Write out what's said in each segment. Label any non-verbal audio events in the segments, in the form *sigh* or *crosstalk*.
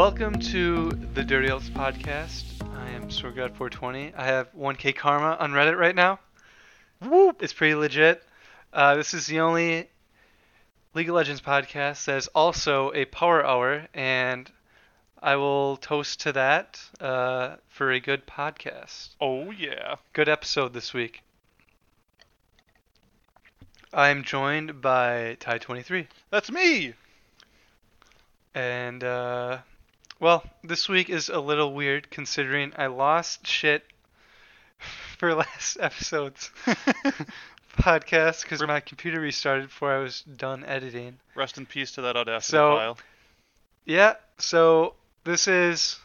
Welcome to the Dirty Elves podcast. I am Sorgod420. I have 1K Karma on Reddit right now. Whoop! It's pretty legit. Uh, this is the only League of Legends podcast that is also a power hour, and I will toast to that uh, for a good podcast. Oh yeah. Good episode this week. I'm joined by Ty23. That's me. And, uh, well, this week is a little weird considering I lost shit for *laughs* last episode's *laughs* podcast because my computer restarted before I was done editing. Rest in peace to that Audacity So- file. Yeah, so this is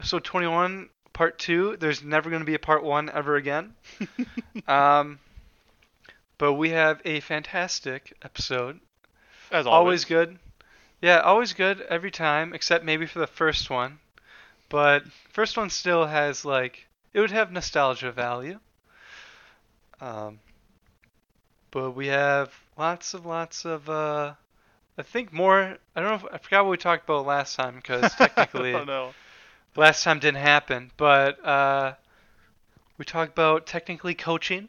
episode 21, part 2. There's never going to be a part 1 ever again. *laughs* um, but we have a fantastic episode. As always always. good. Yeah, always good every time, except maybe for the first one. But first one still has like it would have nostalgia value. Um, but we have lots of lots of uh, I think more. I don't know. If, I forgot what we talked about last time because *laughs* technically last time didn't happen. But uh, we talked about technically coaching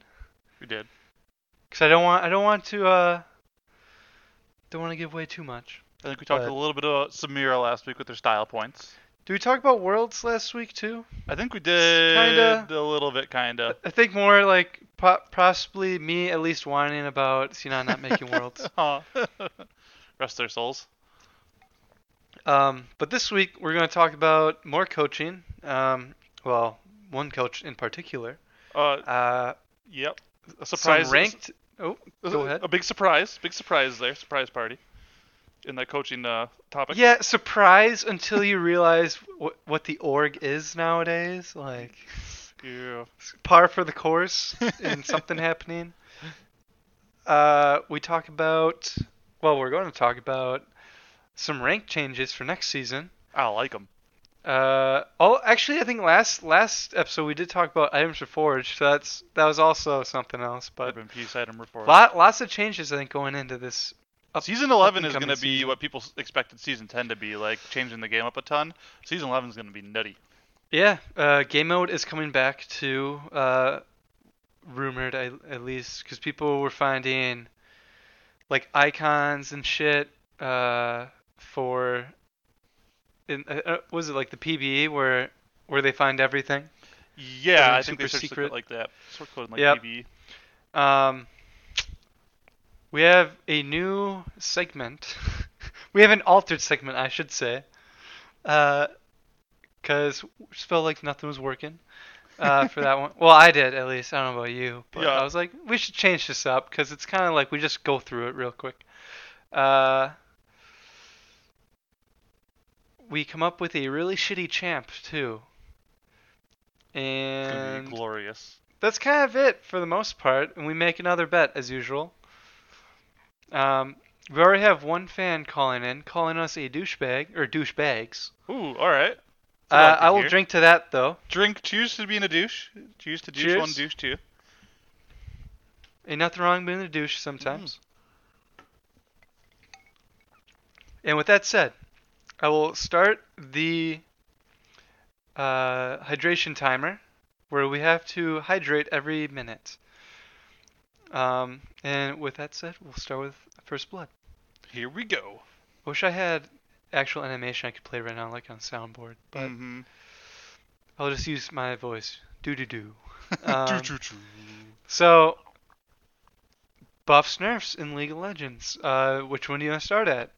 We did. because I don't want I don't want to uh, don't want to give away too much. I think we talked But- a little bit about Samira last week with her style points. Did we talk about worlds last week too? I think we did Kinda. a little bit, kinda. I think more like po- possibly me at least whining about C9 not making worlds. *laughs* *laughs* Rest their souls. Um, but this week we're going to talk about more coaching. Um, well, one coach in particular. Uh, Uh, yep. A surprise. Some ranked. Oh, go ahead. A big surprise. Big surprise there. Surprise party. In that coaching uh, topic. Yeah, surprise until you realize what what the org is nowadays. Like *laughs* Yeah. par for the course and something *laughs* happening. Uh, we talk about. Well, we're going to talk about some rank changes for next season. I like them. Uh, oh, actually, I think last last episode we did talk about items for Forge, so that's that was also something else. But Urban Peace item lot lots of changes I think going into this. Season 11 is going to be season. what people expected Season 10 to be, like changing the game up a ton. Season 11 is going to be nutty. Yeah, uh, game mode is coming back too. Uh, rumored at, at least because people were finding like icons and shit uh, for. In, uh, uh, was it like the PBE where where they find everything? Yeah, I think they super searched secret. like that. Sort of code like Yep. PvE. Um, we have a new segment. *laughs* we have an altered segment, I should say. Uh, cause we just felt like nothing was working. Uh, for that one. *laughs* Well, I did at least. I don't know about you, but Yeah. I was like, we should change this up because it's kind of like we just go through it real quick. Uh, we come up with a really shitty champ too. It's going to And glorious. that's kind of it for the most part, and we make another bet as usual. Um, we already have one fan calling in, calling us a douchebag or douchebags. Ooh, all right. Uh, I like to I will hear. drink to that though. Drink. Choose to be in a douche. Choose to douche Cheers. one, douche two. Ain't nothing wrong being a douche sometimes. And with that said, I will start the uh, hydration timer, where we have to hydrate every minute. Um, and with that said, we'll start with first blood. Here we go. I wish I had actual animation I could play right now, like on soundboard, but mm-hmm. I'll just use my voice. Do do do. Um. So, buffs nerfs in League of Legends. Uh, which one do you want to start at?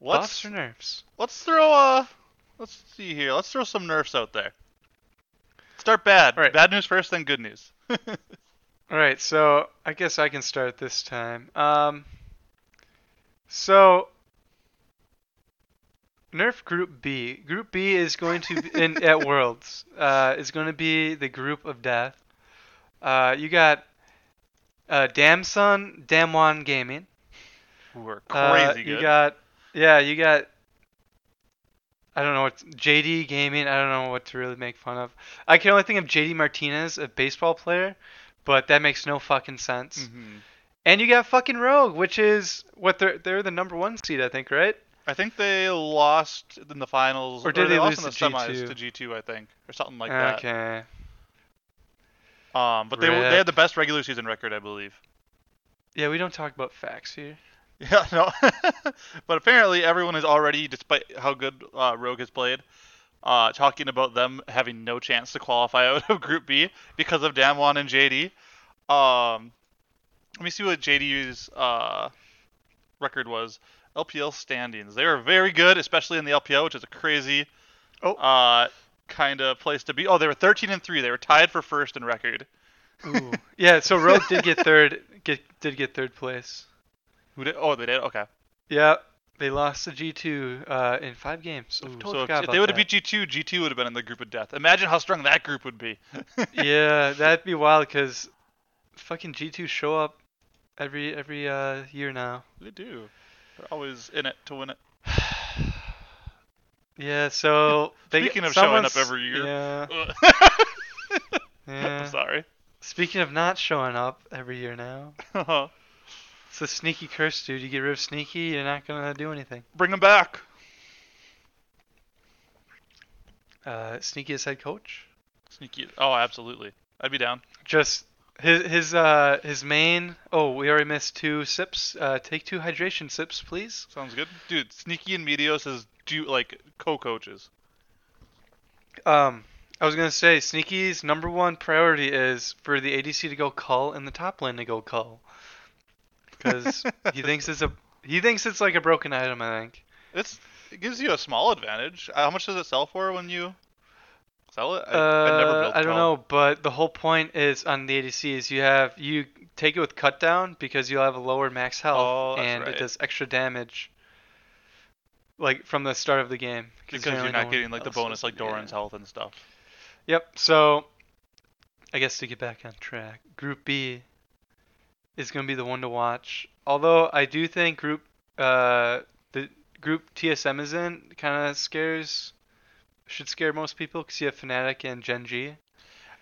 Let's buffs or nerfs? let's throw uh let's see here. Let's throw some nerfs out there. Start bad. All right. Bad news first, then good news. *laughs* All right, so I guess I can start this time. Um, so Nerf Group B. Group B is going to be in *laughs* at Worlds. Uh, is going to be the group of death. Uh, you got uh, Damson, Damwon Gaming. We're Uh, crazy you good. got yeah, you got I don't know what JD Gaming. I don't know what to really make fun of. I can only think of JD Martinez, a baseball player, but that makes no fucking sense. Mhm. And you got fucking Rogue, which is what they're they're the number one seed, I think, right? I think they lost in the finals, Or did they lost lose in the semis G2? to G2, I think, or something like that. okay. Um, but they they had the best regular season record, I believe. Yeah, we don't talk about facts here. *laughs* Yeah, no. *laughs* but apparently everyone is already, despite how good uh, Rogue has played, uh, talking about them having no chance to qualify *laughs* out of Group B because of Damwon and JD. Um, let me see what JD's uh, record was. LPL standings. They were very good, especially in the LPL, which is a crazy Oh. uh, kind of place to be. Oh, they were 13 and 3. They were tied for first in record. Ooh. yeah, so Rogue did get *laughs* third. Get did get third place. Who did? Oh, they did. Okay. Yeah, they lost to G2 uh, in five games. Ooh, so if, if they would have beat G2, G2 would have been in the group of death. Imagine how strong that group would be. *laughs* yeah, that'd be wild because fucking G2 show up every every uh, year now. They do. They're always in it to win it. *sighs* Yeah, so they Speaking of showing up every year. Yeah, *laughs* yeah. I'm sorry. Speaking of not showing up every year now, *laughs* Uh-huh. It's a sneaky curse, dude. You get rid of sneaky, you're not gonna do anything. Bring him back. Uh, sneaky as head coach. Sneaky. Oh, absolutely. I'd be down. Just his his uh his main. Oh, we already missed two sips. Uh, take two hydration sips, please. Sounds good. Dude, Sneaky and Meteos is do like co-coaches. Um, I was gonna say Sneaky's number one priority is for the ADC to go cull and the top lane to go cull, because he thinks it's a he thinks it's like a broken item. I think. It's it gives you a small advantage. Uh, How much does it sell for when you sell it? I, uh, I never built I don't know, but the whole point is on the ADC is you have you take it with cut down because you'll have a lower max health Oh, and right. it does extra damage. Like from the start of the game, because you're no not one getting like the bonus like it, yeah. Doran's health and stuff. Yep. So, I guess to get back on track, Group B is going to be the one to watch. Although I do think Group uh the group TSM is in kind of scares should scare most people because you have Fnatic and Gen G.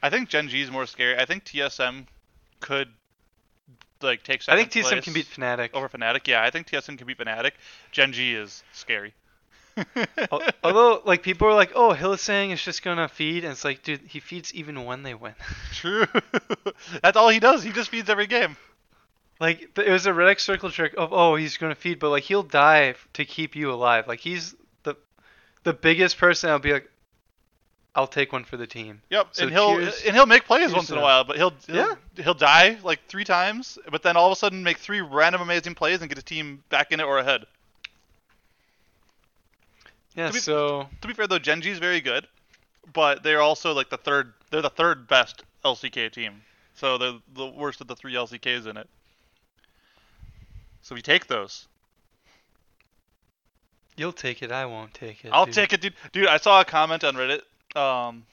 I think Gen G is more scary. I think TSM could like take I think TSM can beat Fnatic. over Fnatic. Yeah, I think TSM can beat Fnatic. Gen G is scary. *laughs* Although like people are like, oh, Hylissang is just gonna feed, and it's like, dude, he feeds even when they win. True. *laughs* That's all he does. He just feeds every game. Like it was a Redux circle trick of oh he's gonna feed, but like he'll die to keep you alive. Like he's the the biggest person. I'll be like, I'll take one for the team. Yep, So and he'll cheers- and he'll make plays once in a while, but he'll, he'll Yeah. he'll die like three times, but then all of a sudden make three random amazing plays and get his team back in it or ahead. Yeah. To be- So To be fair though, Gen G is very good, but they're also like the third. They're the third best LCK team, so they're the worst of the three LCKs in it. So we take those. you'll take it. I won't take it. I'll dude. take it, dude. Dude, I saw a comment on Reddit um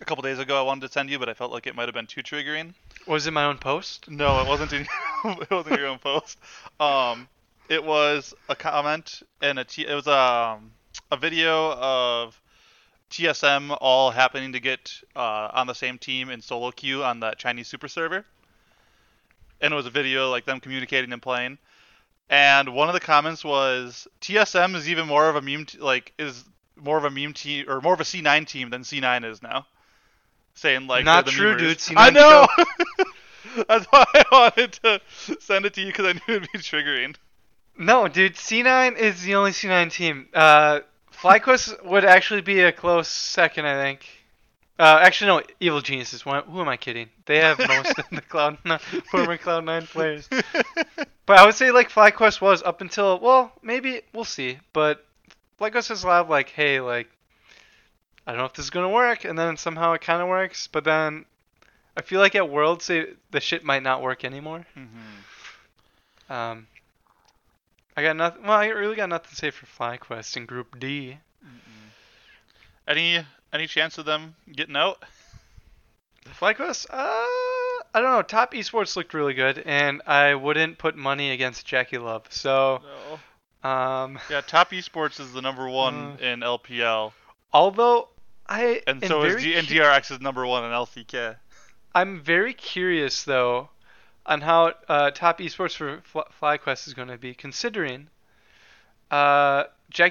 a couple days ago. I wanted to send you, but I felt like it might have been too triggering. Was it my own post? No, it wasn't. In, *laughs* it wasn't your own post. Um, it was a comment and a t- it was um a video of TSM all happening to get uh, on the same team in solo queue on that Chinese super server. And it was a video like them communicating and playing. And one of the comments was TSM is even more of a meme t- like is more of a meme team or more of a C9 team than C9 is now. Saying like Not true, memers. dude. C9 I know. *laughs* That's why I wanted to send it to you because I knew it'd be triggering. No, dude. C9 is the only C9 team. Uh, FlyQuest would actually be a close second, I think. Uh, actually, no. Evil Geniuses. Why- Who am I kidding? They have *laughs* most of the Cloud nine, former Cloud Nine players. *laughs* But I would say like FlyQuest was up until well, maybe we'll see. But FlyQuest has a lot of like, hey, like, I don't know if this is gonna work, and then somehow it kind of works. But then I feel like at Worlds, they, the shit might not work anymore. Mhm. Um, I got nothing. Well, I really got nothing to say for FlyQuest in Group D. Any any chance of them getting out? The FlyQuest, uh, I don't know. Top Esports looked really good, and I wouldn't put money against Jackie Love. So, No. um, Yeah, Top Esports is the number one Uh, in LPL, although I and so is G- and DRX is number one in LCK. I'm very curious though on how uh, Top Esports for Fly- FlyQuest is going to be, considering Uh,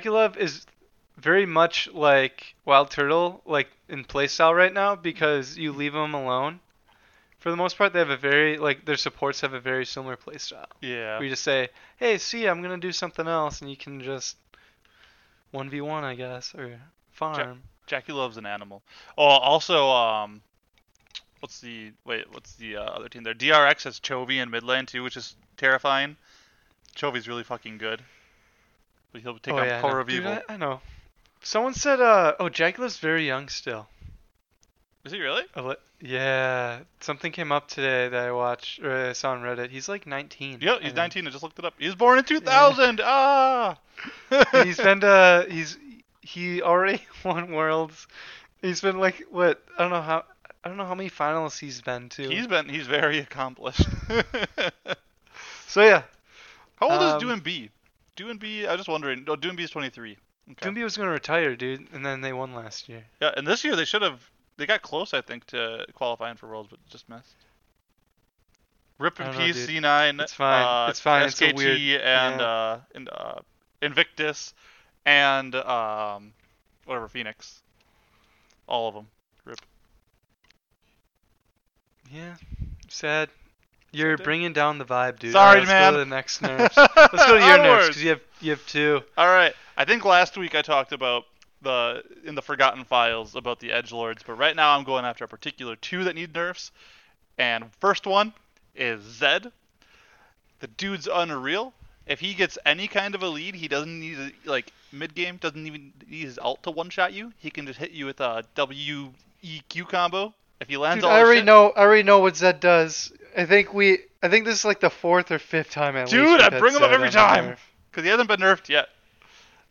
Love is very much like Wild Turtle, like in playstyle right now, because you leave them alone. For the most part, they have a very like their supports have a very similar playstyle. Yeah. Where you just say, "Hey, see, I'm gonna do something else," and you can just one v one, I guess, or farm. JackeyLove's an animal. Oh, also, um, what's the wait? What's the uh, other team there? DRX has Chovy in mid lane too, which is terrifying. Chovy's really fucking good. But he'll take oh on yeah, Core of Evil. I, I know. Someone said, uh, "Oh, JackeyLove's very young still." Is he really? Yeah, something came up today that I watched or I saw on Reddit. He's like 19. Yeah, he's think. 19. I just looked it up. He was born in 2000. Ah. He's *laughs* been to he's he already *laughs* won worlds. He's been like what I don't know how I don't know how many finals he's been to. He's been he's very accomplished. *laughs* so yeah, How old Um, is Doin B? Doin B, I was just wondering. No, Doin B is 23. Okay. Was gonna retire, dude, and then they won last year. Yeah, and this year they should have. They got close, I think, to qualifying for Worlds, but just missed. Rip and in don't know, peace, dude. C9. It's fine. Uh, It's fine. It's a weird- and yeah. uh, and uh, Invictus and um, whatever Phoenix. All of them. Rip. Yeah, sad. You're bringing down the vibe, dude. Sorry, Alright, let's man. Go to the next *laughs* nerfs. Let's go to your nerfs because you have you have two. All right. I think last week I talked about the in the Forgotten Files about the Edge Lords, but right now I'm going after a particular two that need nerfs. And first one is Zed. The dude's unreal. If he gets any kind of a lead, he doesn't need to, like mid game doesn't even need his ult to one shot you. He can just hit you with a W E Q combo. If he lands Dude, all I already shit- know. I already know what Zed does. I think we. I think this is like the fourth or fifth time at least. Dude, we've I bring him up every time. because he hasn't been nerfed yet.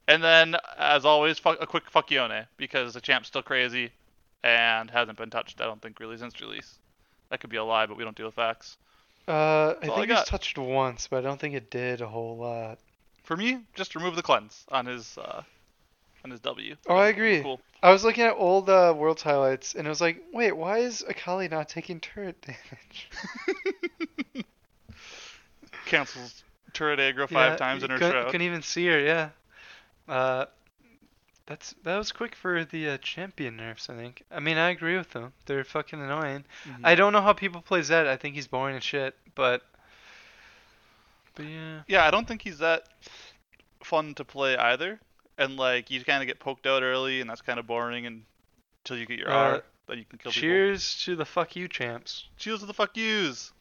And then, as always, fuck, a quick fuck Yone because the champ's still crazy and hasn't been touched. I don't think really since release. That could be a lie, but we don't deal with facts. Uh, I I think he's touched once, but I don't think it did a whole lot. For me, just remove the cleanse on his uh, on his W. Oh, I agree. Cool. I was looking at old uh, Worlds highlights, and it was like, wait, why is Akali not taking turret damage? *laughs* Cancels turret aggro five Yeah, times in her couldn't, shroud. couldn't even see her. Yeah. Uh, that's that was quick for the uh, champion nerfs. I think. I mean, I agree with them. They're fucking annoying. Mhm. I don't know how people play Zed. I think he's boring as shit. But. But yeah. Yeah, I don't think he's that fun to play either. And like, you kind of get poked out early, and that's kind of boring And until you get your Uh, R. Then you can kill people. Cheers to the fuck you champs. Cheers to the fuck yous.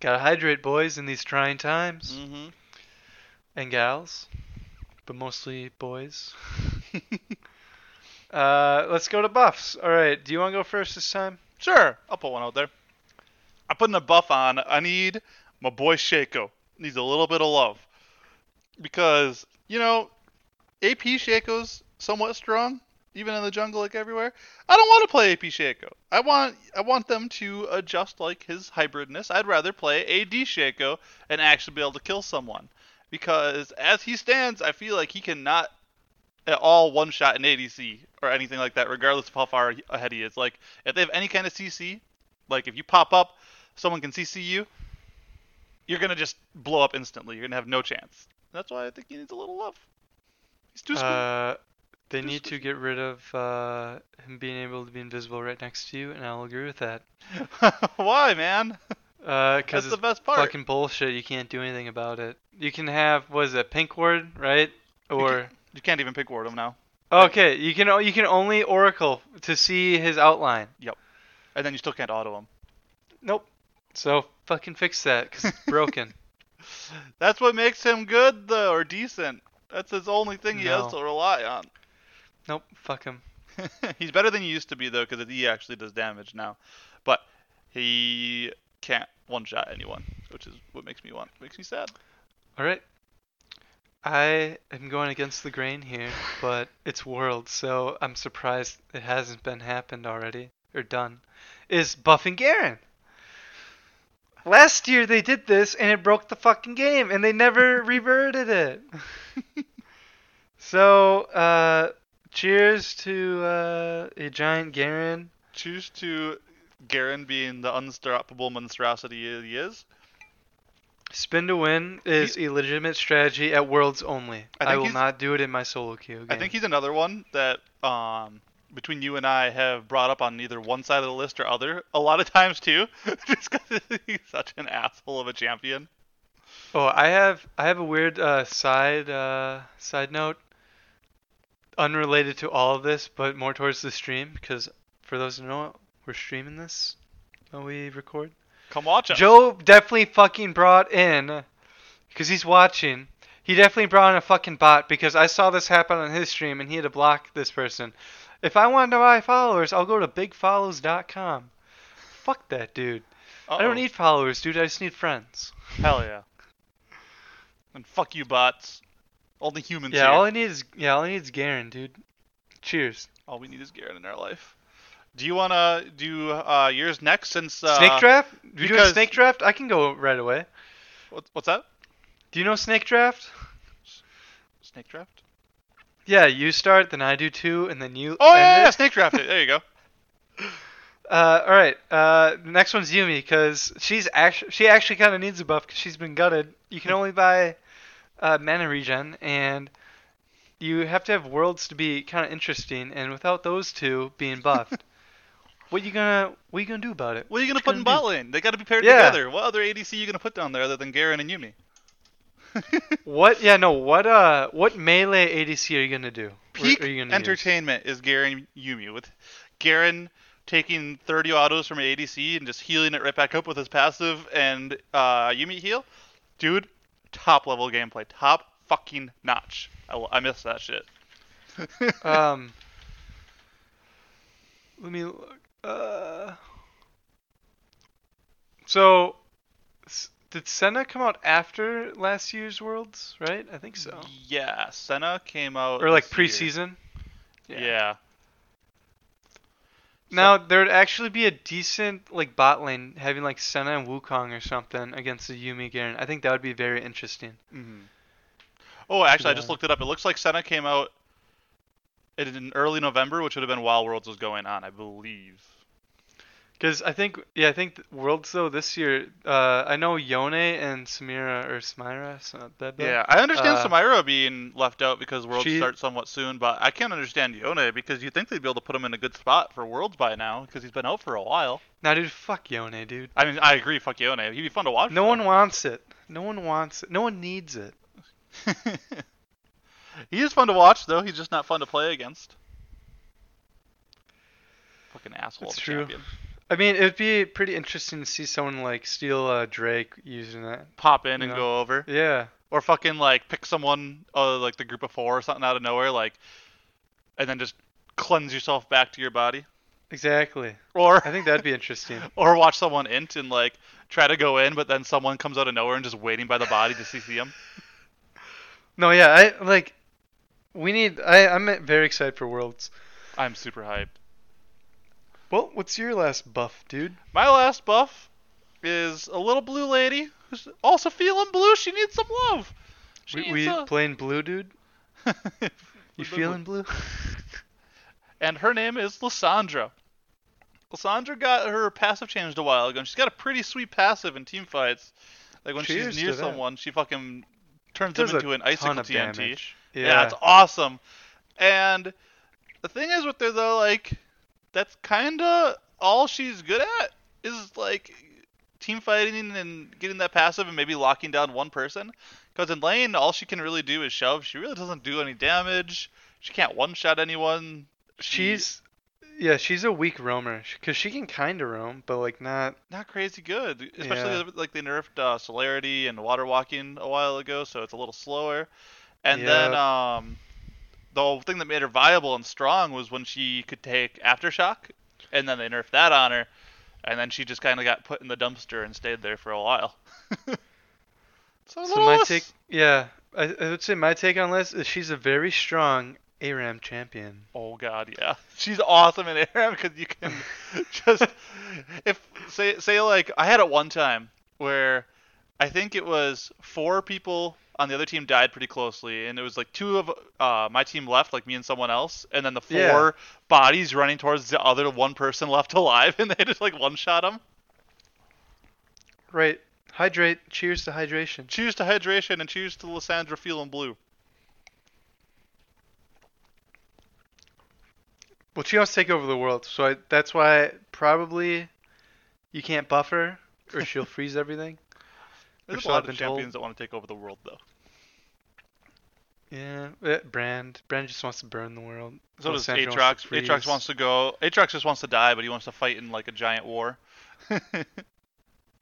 Gotta hydrate, boys, in these trying times. Mm-hmm. And gals. But mostly boys. *laughs* Uh, let's go to buffs. Alright, do you want to go first this time? Sure, I'll put one out there. I'm putting a buff on. I need my boy Shaco. Needs a little bit of love. Because, you know, AP Shaco's somewhat strong, even in the jungle like everywhere. I don't want to play AP Shaco. I want I want them to adjust like his hybridness. I'd rather play AD Shaco and actually be able to kill someone. Because as he stands, I feel like he cannot at all one shot an ADC or anything like that, regardless of how far ahead he is. Like if they have any kind of CC, like if you pop up, someone can CC you, you're gonna just blow up instantly. You're gonna have no chance. That's why I think he needs a little love. He's too smooth. Uh, they Too need to get rid of uh, him being able to be invisible right next to you, and I'll agree with that. *laughs* why, man? *laughs* Uh, That's because the best part. fucking bullshit. You can't do anything about it. You can have, what is it, pink ward, right? Or You can't even pick ward him now, okay, you can you can only oracle to see his outline. Yep, and then you still can't auto him. Nope. So fucking fix that, cause it's *laughs* broken. That's what makes him good, though, or decent. That's his only thing he has to rely on. nope. Fuck him. *laughs* He's better than he used to be though, because he actually does damage now. But he can't one shot anyone, which is what makes me want makes me sad. All right. I am going against the grain here, but *laughs* it's world, so I'm surprised it hasn't been happened already or done. Is buffing Garen. Last year they did this and it broke the fucking game and they never *laughs* reverted it. *laughs* so, uh, cheers to uh, a giant Garen. Cheers to Garen being the unstoppable monstrosity he is. Spin to win is a legitimate strategy at Worlds only. I I, will not do it in my solo queue. Game. I think he's another one that um between you and I have brought up on either one side of the list or other a lot of times too, *laughs* just because he's such an asshole of a champion. Oh, I have I have a weird uh, side uh, side note, unrelated to all of this, but more towards the stream. Because for those who know, we're streaming this when we record. Come watch us. Joe definitely fucking brought in, because he's watching. He definitely brought in a fucking bot because I saw this happen on his stream and he had to block this person. If I wanted to buy followers, I'll go to bigfollows.com. Fuck that dude. I Uh-oh. don't need followers, dude. I just need friends. Hell yeah. And fuck you, bots. Only humans Yeah, here. all I need is yeah, all I need is Garen, dude. Cheers. All we need is Garen in our life. Do you wanna do uh, yours next? Since uh, snake draft? Do you doing because- snake draft? I can go right away. What, what's that? Do you know snake draft? Snake draft? Yeah, you start, then I do two, and then you. Oh end yeah, yeah, snake draft it. There you go. *laughs* *laughs* Uh, all right. Uh, the next one's Yuumi because she's actually she actually kind of needs a buff because she's been gutted. You can only buy uh, mana regen, and you have to have worlds to be kind of interesting. And without those two being buffed, *laughs* what you gonna what you gonna do about it? What are you gonna What put you in gonna bot lane? They gotta be paired Yeah. together. What other ADC you gonna put down there other than Garen and Yuumi? What? Yeah, no. What? Uh, what melee ADC are you gonna do? Peak gonna use? entertainment is Garen Yuumi with Garen taking 30 autos from an ADC and just healing it right back up with his passive and uh, Yuumi heal. Dude, top level gameplay, top fucking notch. I miss that shit. *laughs* *laughs* Um, let me look. Uh, so, did Senna come out after last year's Worlds? Right, I think so. Yeah, Senna came out Or like this year. preseason. Yeah. Now there would actually be a decent like bot lane having like Senna and Wukong or something against the Yuumi Garen. I think that would be very interesting. hmm Oh, actually, I just looked it up. It looks like Senna came out in early November, which would have been while Worlds was going on, I believe. Because I think, yeah, I think Worlds though this year, uh, I know Yone and Samira or Smyra, so that bad. Yeah, I understand Uh, Samira being left out because Worlds she- start somewhat soon, but I can't understand Yone because you think they'd be able to put him in a good spot for Worlds by now because he's been out for a while. Now, dude, fuck Yone, dude. I mean, I agree, fuck Yone. He'd be fun to watch. No one wants it. No one wants it. No one needs it. *laughs* he is fun to watch, though. He's just not fun to play against. Fucking asshole It's true. champion. I mean, it would be pretty interesting to see someone like steal uh, Drake using that. Pop in and know. go over. Yeah. Or fucking like pick someone, uh, like the group of four or something out of nowhere, like, and then just cleanse yourself back to your body. Exactly. Or I think that'd be interesting. *laughs* or watch someone int and like try to go in, but then someone comes out of nowhere and just waiting by the body to CC him. No, yeah, I like. We need. I I'm very excited for Worlds. I'm super hyped. Well, what's your last buff, dude? My last buff is a little blue lady who's also feeling blue. She needs some love. She We, needs we a- playing blue, dude. *laughs* You feeling blue? *laughs* and her name is Lissandra. Lissandra got her passive changed a while ago, and she's got a pretty sweet passive in team fights. Like when Cheers she's near someone, she fucking turns them into an icicle TNT. damage. Yeah. Yeah. it's awesome. And the thing is with her though, like that's kinda all she's good at is like team fighting and getting that passive and maybe locking down one person. Because in lane, all she can really do is shove. She really doesn't do any damage. She can't one shot anyone. She- She's yeah, she's a weak roamer because she can kind of roam, but like not. not crazy good, especially Yeah. like they nerfed uh, celerity and water walking a while ago, so it's a little slower. And then um, the whole thing that made her viable and strong was when she could take aftershock, and then they nerfed that on her, and then she just kind of got put in the dumpster and stayed there for a while. *laughs* so So my take, yeah, I, I would say my take on this is she's a very strong ARAM champion. Oh god, yeah. She's awesome in ARAM because you can *laughs* just if say say like I had it one time where I think it was four people on the other team died pretty closely, and it was like two of uh, my team left, like me and someone else, and then the four Yeah. bodies running towards the other one person *laughs* left alive, and they just like one shot him. Right. Hydrate. Cheers to hydration. Cheers to hydration and cheers to Lissandra feeling blue. Well, she wants to take over the world, so I, that's why probably you can't buffer or she'll *laughs* freeze everything. There's Which a lot of champions that want to take over the world, though. Yeah, eh, Brand. Brand just wants to burn the world. So does Sandra Aatrox. wants to Aatrox wants to go. Aatrox just wants to die, but he wants to fight in like a giant war.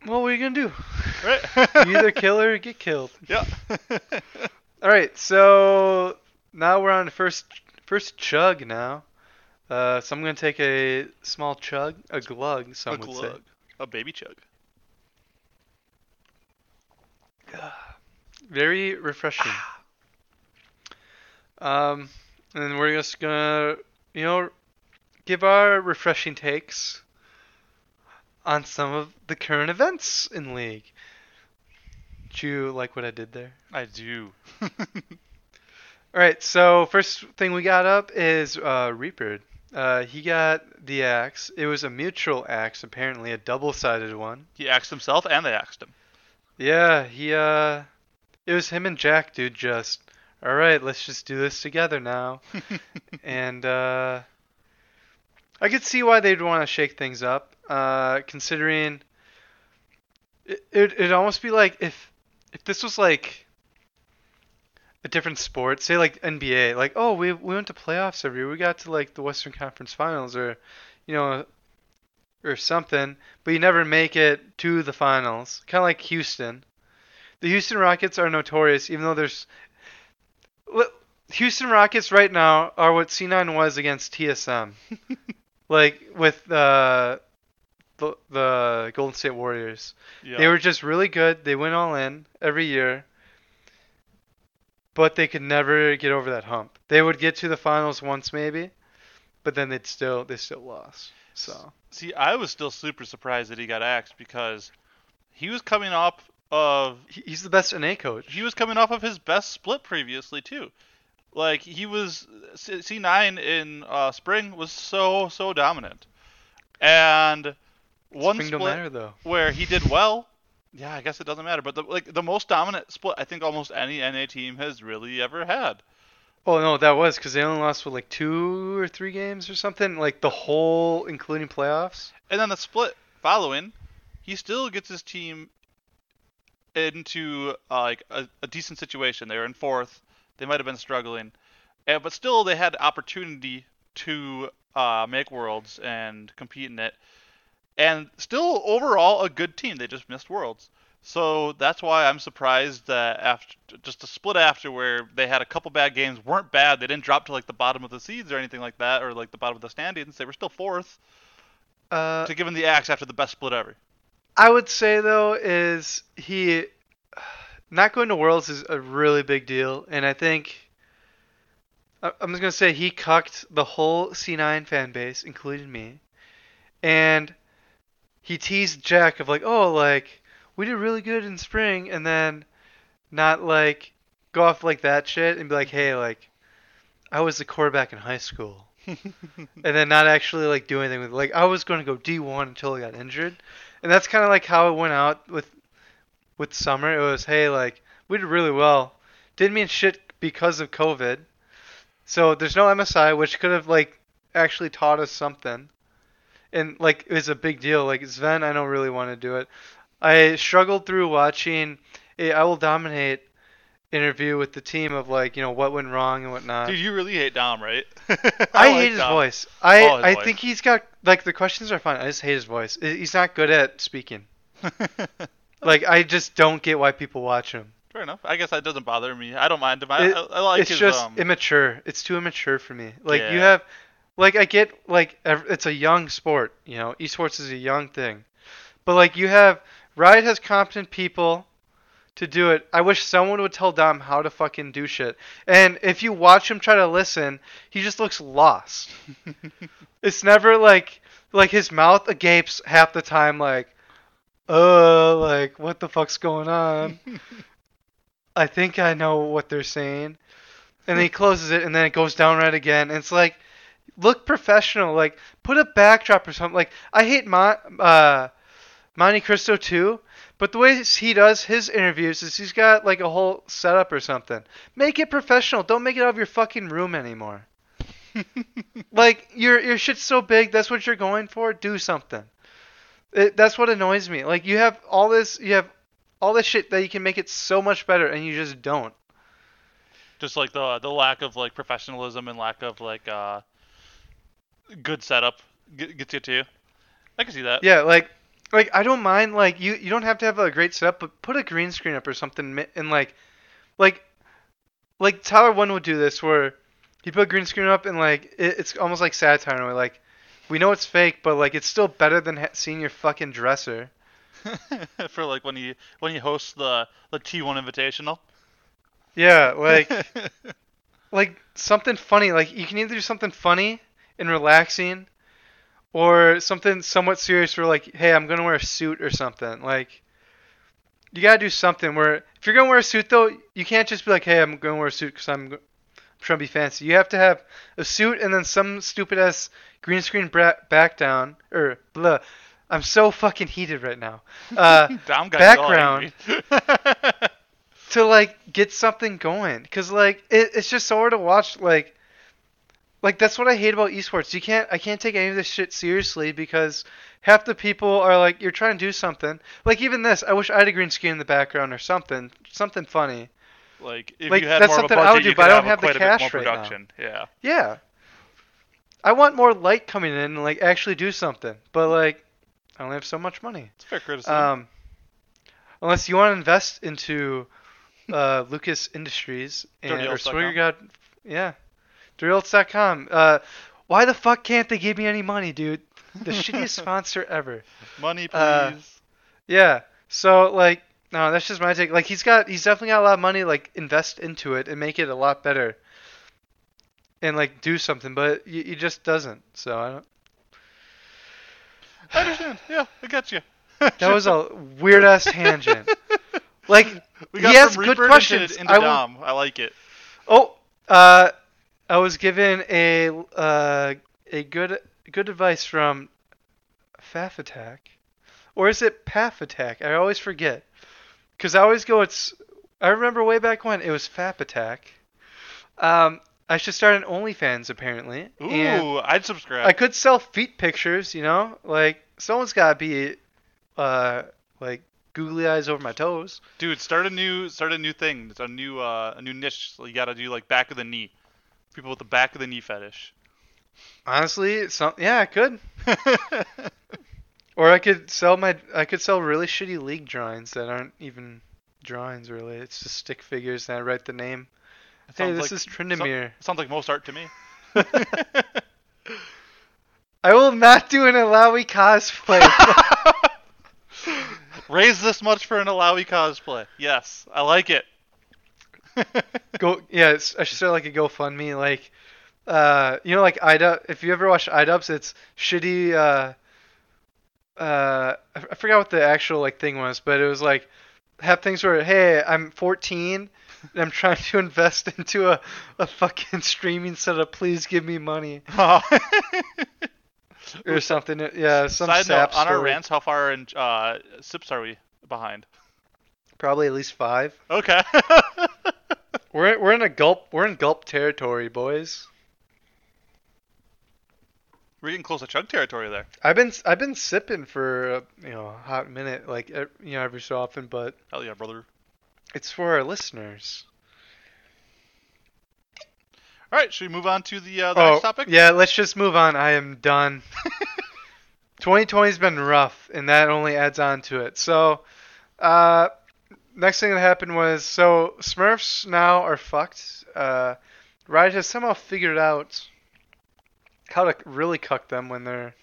Well, what are you gonna do? right? *laughs* You either kill her or get killed. *laughs* yeah. *laughs* All right, so now we're on the first first chug now. Uh, so I'm gonna take a small chug, a glug, some a would glug. A baby chug. say. *sighs* Very refreshing. Um, and we're just gonna, you know, give our refreshing takes on some of the current events in League. Do you like what I did there? I do. *laughs* All right, so first thing we got up is uh, Reapered. Uh, he got the axe. It was a mutual axe, apparently a double-sided one. he axed himself, and they axed him. Yeah, he uh, it was him and Jack, dude. Just all right, let's just do this together now. *laughs* and uh, I could see why they'd want to shake things up, uh, considering it, it it'd almost be like if if this was like a different sport, say like NBA, like oh we we went to playoffs every year, we got to like the Western Conference Finals or you know or something, but you never make it to the finals, kind of like Houston. The Houston Rockets are notorious, even though there's Houston Rockets right now are what C9 was against TSM. *laughs* like with uh, the the Golden State Warriors. Yeah. They were just really good. They went all in every year. But they could never get over that hump. They would get to the finals once maybe, but then they'd still they still lost. So See, I was still super surprised that he got axed because he was coming off of he's the best NA coach. he was coming off of his best split previously too. Like he was C nine in uh, spring was so so dominant, and one Spring split matter where he did well. Yeah, I guess it doesn't matter, but the, like the most dominant split I think almost any NA team has really ever had. Oh no, that was because they only lost with like two or three games or something. Like the whole, including playoffs. And then the split following, he still gets his team into uh, like a, a decent situation. They were in fourth. They might have been struggling, uh, but still they had opportunity to uh, make worlds and compete in it. And still overall a good team. They just missed worlds. So that's why I'm surprised that after just a split after where they had a couple bad games weren't bad. They didn't drop to like the bottom of the seeds or anything like that, or like the bottom of the standings. They were still fourth Uh, to give him the axe after the best split ever. I would say though is he not going to Worlds is a really big deal, and I think I'm just gonna say he cucked the whole C9 fan base, including me, and he teased Jack of like, oh, like we did really good in spring, and then not like go off like that shit and be like, hey, like I was the quarterback in high school. *laughs* and then not actually like do anything with like I was going to go D1 until I got injured, and that's kind of like how it went out with with summer. It was hey like we did really well, didn't mean shit because of COVID, so there's no MSI which could have like actually taught us something, and like it was a big deal. Like Sven, I don't really want to do it. I struggled through watching a I will dominate interview with the team of like you know what went wrong and whatnot. Dude, you really hate Dom, right? *laughs* I, like hate his Dom. voice. I Oh, his I voice. think he's got like the questions are fine. I just hate his voice. He's not good at speaking. *laughs* Like I just don't get why people watch him. Fair enough. I guess that doesn't bother me. I don't mind him. I, It- I, I like it's his just um, immature. It's too immature for me. Like you have, like I get like it's a young sport. You know, esports is a young thing, but like you have Riot has competent people to do it. I wish someone would tell Dom how to fucking do shit. And if you watch him try to listen, he just looks lost. *laughs* it's never like like his mouth agapes half the time like uh like what the fuck's going on *laughs* i think i know what they're saying and then he closes it and then it goes down right again and it's like look professional like put a backdrop or something like i hate my uh monte cristo too But the way he does his interviews is he's got like a whole setup or something. Make it professional. Don't make it out of your fucking room anymore. *laughs* like your your shit's so big. That's what you're going for. Do something. It, that's what annoys me. Like you have all this, you have all this shit that you can make it so much better, and you just don't. Just like the the lack of like professionalism and lack of like uh good setup gets you too. I can see that. Yeah, like like I don't mind like you you don't have to have a great setup, but put a green screen up or something and like like like Tyler One would do this where he put a green screen up and like it, it's almost like satire in a way like we know it's fake, but like it's still better than ha- seeing your fucking dresser. *laughs* For like when he when he hosts the the T1 Invitational. Yeah, like *laughs* like something funny. Like you can either do something funny and relaxing, or something somewhat serious. Where like, hey, I'm gonna wear a suit or something. Like, you gotta do something. Where if you're gonna wear a suit though, you can't just be like, hey, I'm gonna wear a suit because I'm, I'm trying to be fancy. You have to have a suit and then some stupid ass green screen bra- back down or blah. I'm so fucking heated right now. *laughs* Uh, Dom got you all background. *laughs* to like get something going because like it, it's just so hard to watch like like that's what i hate about esports you can't i can't take any of this shit seriously because half the people are like you're trying to do something like even this i wish i had a green screen in the background or something something funny like if Like, you had that's more of a something I would do, but I don't have, have the quite a bit more cash right now. production. Yeah. yeah i want more light coming in and like actually do something but like i only have so much money It's fair criticism. um unless you want to invest into uh, Lucas Industries and or. Swigger God, yeah, DirtyOlts.com. Uh, why the fuck can't they give me any money, dude? The shittiest *laughs* sponsor ever. Money, please. uh, Yeah. So like, no, that's just my take. Like he's got, he's definitely got a lot of money. Like invest into it and make it a lot better. And like do something, but he, he just doesn't. So I don't. I understand. Yeah, I got you. *laughs* That was a weird ass tangent. *laughs* Like we he has good questions. into, into I will-. I like it. Oh, uh, I was given a uh, a good good advice from Faff Attack, or is it Path Attack? I always forget, because I always go. It's I remember way back when it was Fap Attack. Um, I should start an OnlyFans apparently, Ooh, and I'd subscribe. I could sell feet pictures. You know, like someone's got to be, uh, like googly eyes over my toes. Dude, start a new start a new thing. It's a new uh, a new niche. So you gotta do like back of the knee. People with the back of the knee fetish. Honestly, some yeah, I could. *laughs* Or I could sell my I could sell really shitty league drawings that aren't even drawings really. It's just stick figures and I write the name. It Hey, this like- is Tryndamere. Sounds like most art to me. *laughs* I will not do an Alawi cosplay. *laughs* Raise this much for an Alawi cosplay. Yes, I like it. *laughs* Go yeah, it's, I should start like a GoFundMe like uh you know like IDub if you ever watch IDubs it's shitty uh uh I I forgot what the actual like thing was, but it was like have things where hey, I'm 14 and I'm trying to *laughs* invest into a, a fucking streaming setup. Please give me money *laughs* or something. Yeah, some Side note, on our rants, how far in uh, sips are we behind? Probably at least five. Okay. We're we're in a gulp. We're in gulp territory, boys. We're getting close to chug territory there. I've been I've been sipping for uh, you know a hot minute, like you know every so often, but Hell yeah, brother. it's for our listeners. All right, should we move on to the, uh, the Oh next topic? yeah, let's just move on. I am done. *laughs* 2020's been rough, and that only adds on to it. So, uh, next thing that happened was so Smurfs now are fucked. Uh, Riot has somehow figured out how to really cuck them when they're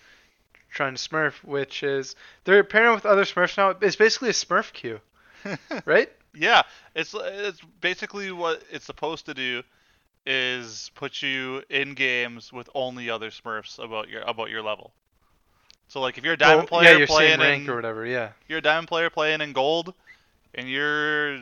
trying to Smurf, which is they're pairing with other Smurfs now. It's basically a Smurf queue, *laughs* right? Yeah, it's it's basically what it's supposed to do is put you in games with only other Smurfs about your about your level. So like if you're a diamond Well, player yeah, you're playing rank in, or whatever. Yeah. you're a diamond player playing in gold, and you're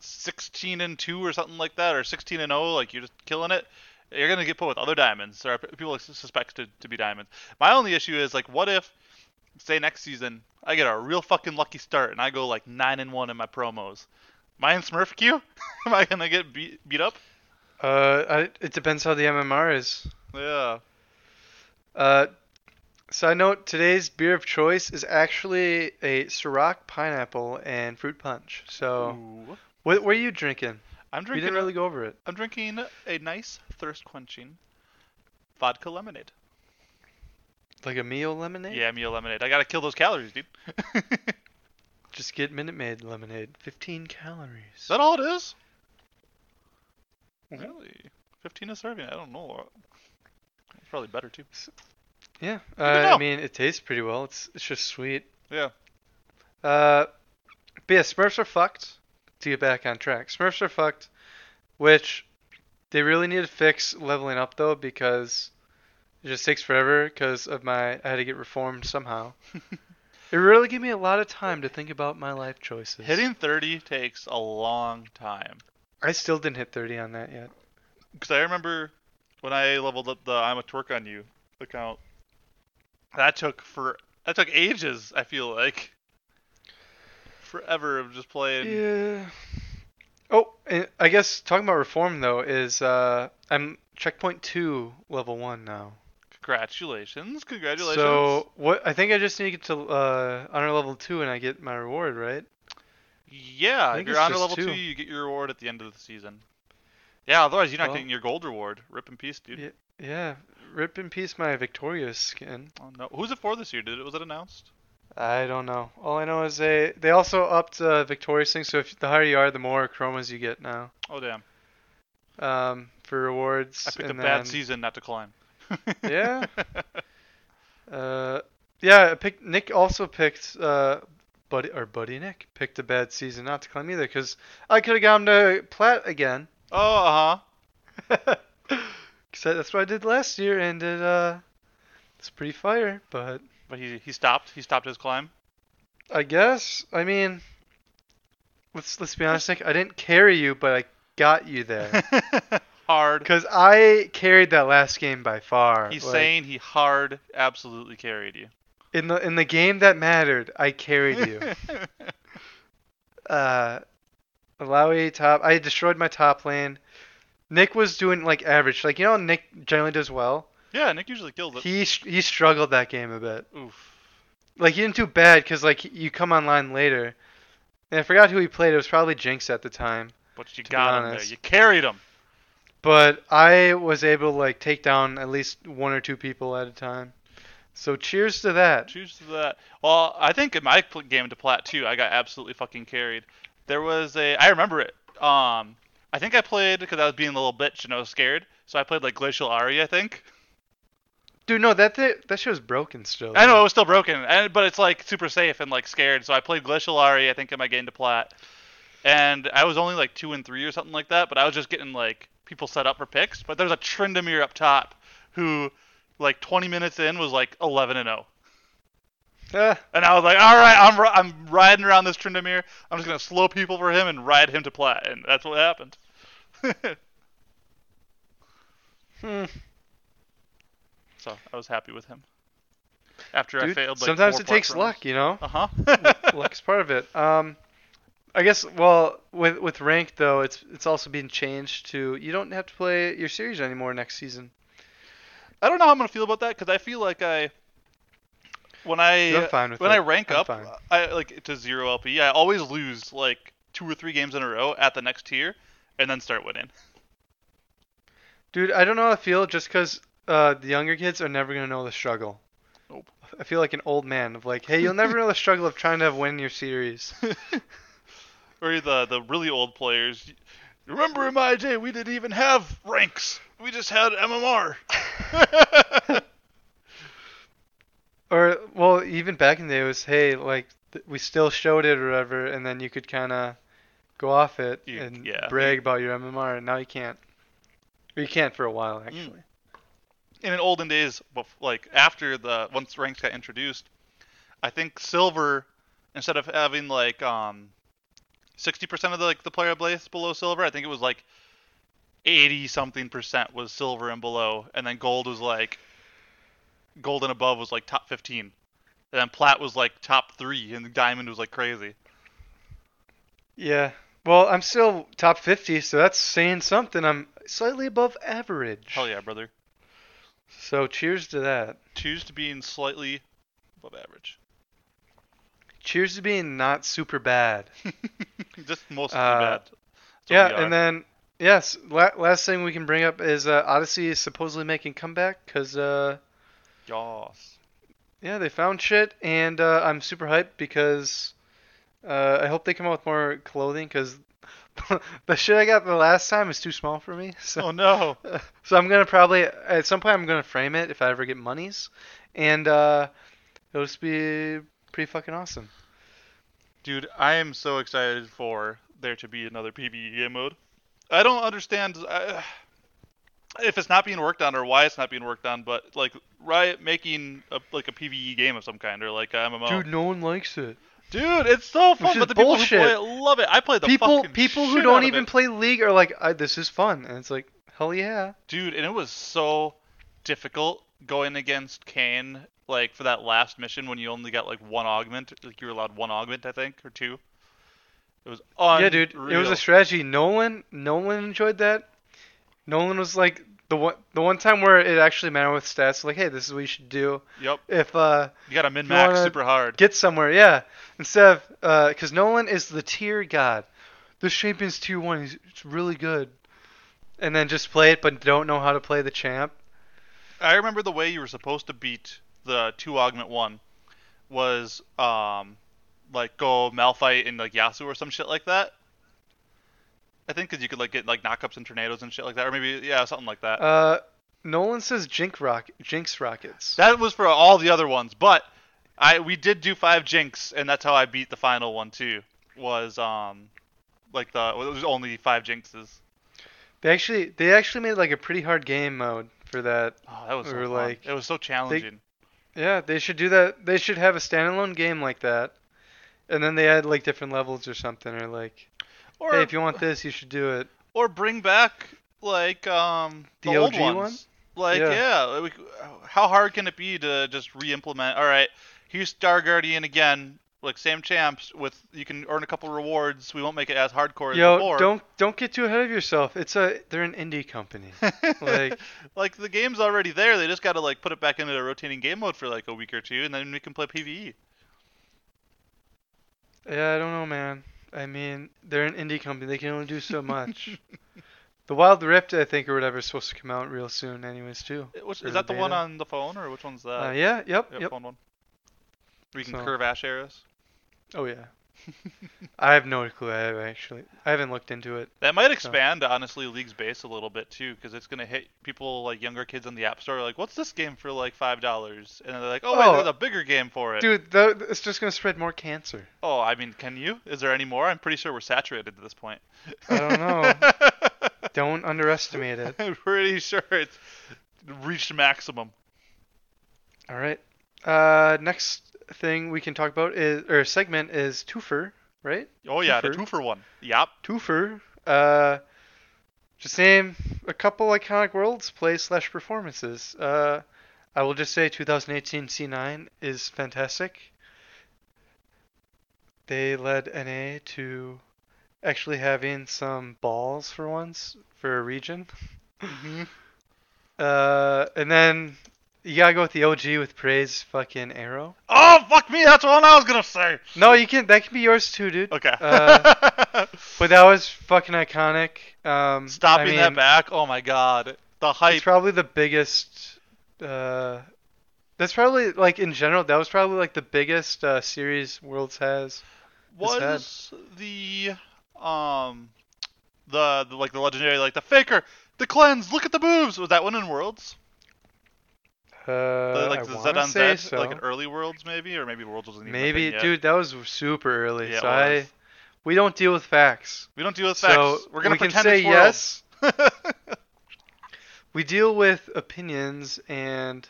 16 and two or something like that, or 16 and 0, like you're just killing it. You're gonna get put with other diamonds or people suspect to, to be diamonds. My only issue is like, what if say next season I get a real fucking lucky start and I go like nine and one in my promos. Am I in Smurf queue? *laughs* Am I gonna get beat beat up? Uh, I, it depends how the MMR is. Yeah. Uh, side note: today's beer of choice is actually a Ciroc pineapple and fruit punch. So, what, what are you drinking? I'm drinking. We didn't really go over it. I'm drinking a nice thirst quenching vodka lemonade. Like a meal lemonade? Yeah, meal lemonade. I gotta kill those calories, dude. *laughs* Just get Minute Maid lemonade. 15 calories. that all it is? Mm-hmm. Really? 15 a serving? I don't know. It's probably better too. Yeah. Uh. I mean, it tastes pretty well. It's it's just sweet. Yeah. Uh, but yeah, Smurfs are fucked. To get back on track, Smurfs are fucked, which they really need to fix leveling up though because it just takes forever because of my I had to get reformed somehow. *laughs* it really gave me a lot of time to think about my life choices. Hitting 30 takes a long time. I still didn't hit 30 on that yet. Because I remember when I leveled up the I'm a twerk on you account. That took for that took ages. I feel like forever of just playing. Yeah. Oh, and I guess talking about reform though is uh, I'm checkpoint two, level one now. Congratulations! Congratulations! So what? I think I just need to get to uh, honor level two, and I get my reward, right? yeah, if you're to level two. two, you get your reward at the end of the season. Yeah, otherwise you're not Well- getting your gold reward. Rip in peace, dude. Yeah. Yeah. Rip in peace, my victorious skin. Oh no, who's it for this year? Did it was it announced? I don't know. All I know is they they also upped uh, victorious thing. So if the higher you are, the more chromas you get now. Oh damn! Um, for rewards. I picked a and bad season not to climb. *laughs* Yeah. *laughs* Uh, yeah. I picked. Nick also picked. Uh, buddy or buddy Nick picked a bad season not to climb either because I could have got him to plat again. oh, uh huh. *laughs* Cause that's what I did last year, and it uh, it's pretty fire. But But he he stopped. He stopped his climb. I guess I mean, let's let's be honest, Nick. I didn't carry you, but I got you there. *laughs* hard. Cause I carried that last game by far. He's Like, saying he hard absolutely carried you. in the in the game that mattered, I carried you. *laughs* uh, Alawi top. I destroyed my top lane. Nick was doing like average. Like you know, Nick generally does well. yeah, Nick usually kills it. He he struggled that game a bit. Oof. Like he didn't do bad because like you come online later. And I forgot who he played. It was probably Jinx at the time. But you got him there. You carried him. But I was able to like take down at least one or two people at a time. So cheers to that. Cheers to that. Well, I think in my game to plat too, I got absolutely fucking carried. There was a. I remember it. Um, I think I played because I was being a little bitch and I was scared. So I played like Glacial Ahri, I think. Dude, no, that thi- that shit was broken still. I know it was still broken, and, but it's like super safe and like scared. So I played Glacial Ahri, I think, in my game to plat, and I was only like two and three or something like that. But I was just getting like people set up for picks. But there's a Tryndamere up top who, like 20 minutes in, was like 11 and 0. Ah, And I was like, all right, I'm I'm riding around this Tryndamere. I'm just gonna slow people for him and ride him to plat, and that's what happened. *laughs* hmm. so I was happy with him. After I failed, like sometimes it takes plat luck, you know. *laughs* Uh huh. Luck's part of it. Um, I guess. Well, with with rank though, it's it's also being changed to you don't have to play your series anymore next season. I don't know how I'm gonna feel about that because I feel like I, when I when it. I rank I'm up, fine. I like to zero LP. I always lose like two or three games in a row at the next tier, and then start winning. Dude, I don't know how I feel just because uh, the younger kids are never gonna know the struggle. Nope. I feel like an old man of like, hey, you'll never know the *laughs* struggle of trying to win your series. *laughs* or the the really old players. Remember in my day, we didn't even have ranks. We just had MMR. *laughs* Or well, even back in the day, it was hey, like th- we still showed it or whatever, and then you could kind of go off it You- and yeah. brag about your MMR. And now you can't. You can't for a while actually. And in the olden days, like after the once ranks got introduced, I think silver instead of having like um 60% of the like the player base below silver, I think it was like 80 something percent was silver and below, and then gold was like gold and above was like top 15. and then plat was like top three, and diamond was like crazy. Yeah. Well, I'm still top 50, so that's saying something. I'm slightly above average. Hell yeah, brother. So cheers to that. Cheers to being slightly above average. Cheers to being not super bad. *laughs* Just mostly Uh, bad. Yeah, and then yes, la- last thing we can bring up is uh, Odyssey is supposedly making comeback because uh, Yas. yeah, they found shit, and uh, I'm super hyped because uh, I hope they come out with more clothing because *laughs* the shit I got the last time is too small for me. *laughs* So Oh no. *laughs* so I'm gonna probably at some point I'm gonna frame it if I ever get monies, and uh, it'll just be pretty fucking awesome. Dude, I am so excited for there to be another PvE game mode. I don't understand uh, if it's not being worked on or why it's not being worked on, but like Riot making a, like a PvE game of some kind or like a MMO. Dude, no one likes it. Dude, it's so fun, but the people who play it love it. I play the people people who don't even play League are like, I, this is fun, and it's like, hell yeah. Dude, and it was so difficult going against Kayn, like for that last mission when you only got like one augment, like you were allowed one augment, I think, or two. It was unreal. Yeah, dude, it was a strategy. Nolan, Nolan enjoyed that. Nolan was like the one, the one time where it actually mattered with stats. Like, hey, this is what you should do Yep, if uh you got to min max super hard. get somewhere. Yeah, instead of uh, because Nolan is the tier god. This champion's tier one. He's it's really good. And then just play it, but don't know how to play the champ. I remember the way you were supposed to beat the two augment one was um like go Malphite and like Yasuo or some shit like that. I think because you could like get like knockups and tornadoes and shit like that, or maybe yeah something like that. Uh, Nolan says Jinx rock, Jinx rockets. That was for all the other ones, but I we did do five jinx, and that's how I beat the final one too. Was um like the it was only five jinxes. They actually they actually made like a pretty hard game mode for that. Oh, that was so Or, like, it was so challenging. Yeah, they should do that. They should have a standalone game like that, and then they add like different levels or something, or like, or hey, if you want this, you should do it. or bring back like um the, The old OG ones. one? Like Yeah. yeah, how hard can it be to just re-implement? All right, here's Star Guardian again, like same champs with you can earn a couple rewards. We won't make it as hardcore as Yo, before. don't don't get too ahead of yourself. It's a they're an indie company. *laughs* like- like the game's already there. They just got to like put it back into a rotating game mode for like a week or two, and then we can play. PVE. Yeah, I don't know, man. I mean, they're an indie company. They can only do so much. the Wild Rift, I think, or whatever, is supposed to come out real soon, anyways, too. Which, is that the one on the phone, or which one's that? Uh, yeah, yep, Yep, yep. phone one. Where you can So- curve ash arrows. Oh yeah. I have no clue. I have actually. I haven't looked into it. That might expand, honestly, League's base a little bit too, because it's gonna hit people like younger kids on the App Store. Like, what's this game for like five dollars? And they're like, oh wait, Oh. there's a bigger game for it. Dude, th- it's just gonna spread more cancer. Oh, I mean, can you? Is there any more? I'm pretty sure we're saturated at this point. I don't know. *laughs* Don't underestimate it. I'm pretty sure it's reached maximum. All right. Uh, next thing we can talk about is or segment is twofer, right? Oh yeah, the Twofer. one. Yep. Twofer. Uh, just name a couple iconic worlds, plays slash performances. Uh, I will just say 2018 C9 is fantastic. They led NA to actually having some balls for once for a region. Mm-hmm. Uh, and then you gotta go with the OG with praise fucking arrow. Oh fuck me, that's what I was gonna say. No, you can. That can be yours too, dude. Okay. Uh, *laughs* But that was fucking iconic. Um, Stopping I mean, that back. Oh my god. The hype. It's probably the biggest. Uh, that's probably like in general. That was probably like the biggest uh, series Worlds has. was the um the, the like the legendary like the faker the cleanse look at the moves was that one in worlds Uh, like I the Z wanna on say so. like an early worlds maybe or maybe worlds wasn't even Maybe, dude, that was super early. Yeah, so. I, we don't deal with facts. we don't deal with facts So we're gonna we can pretend say it's worlds. yes. We deal with opinions and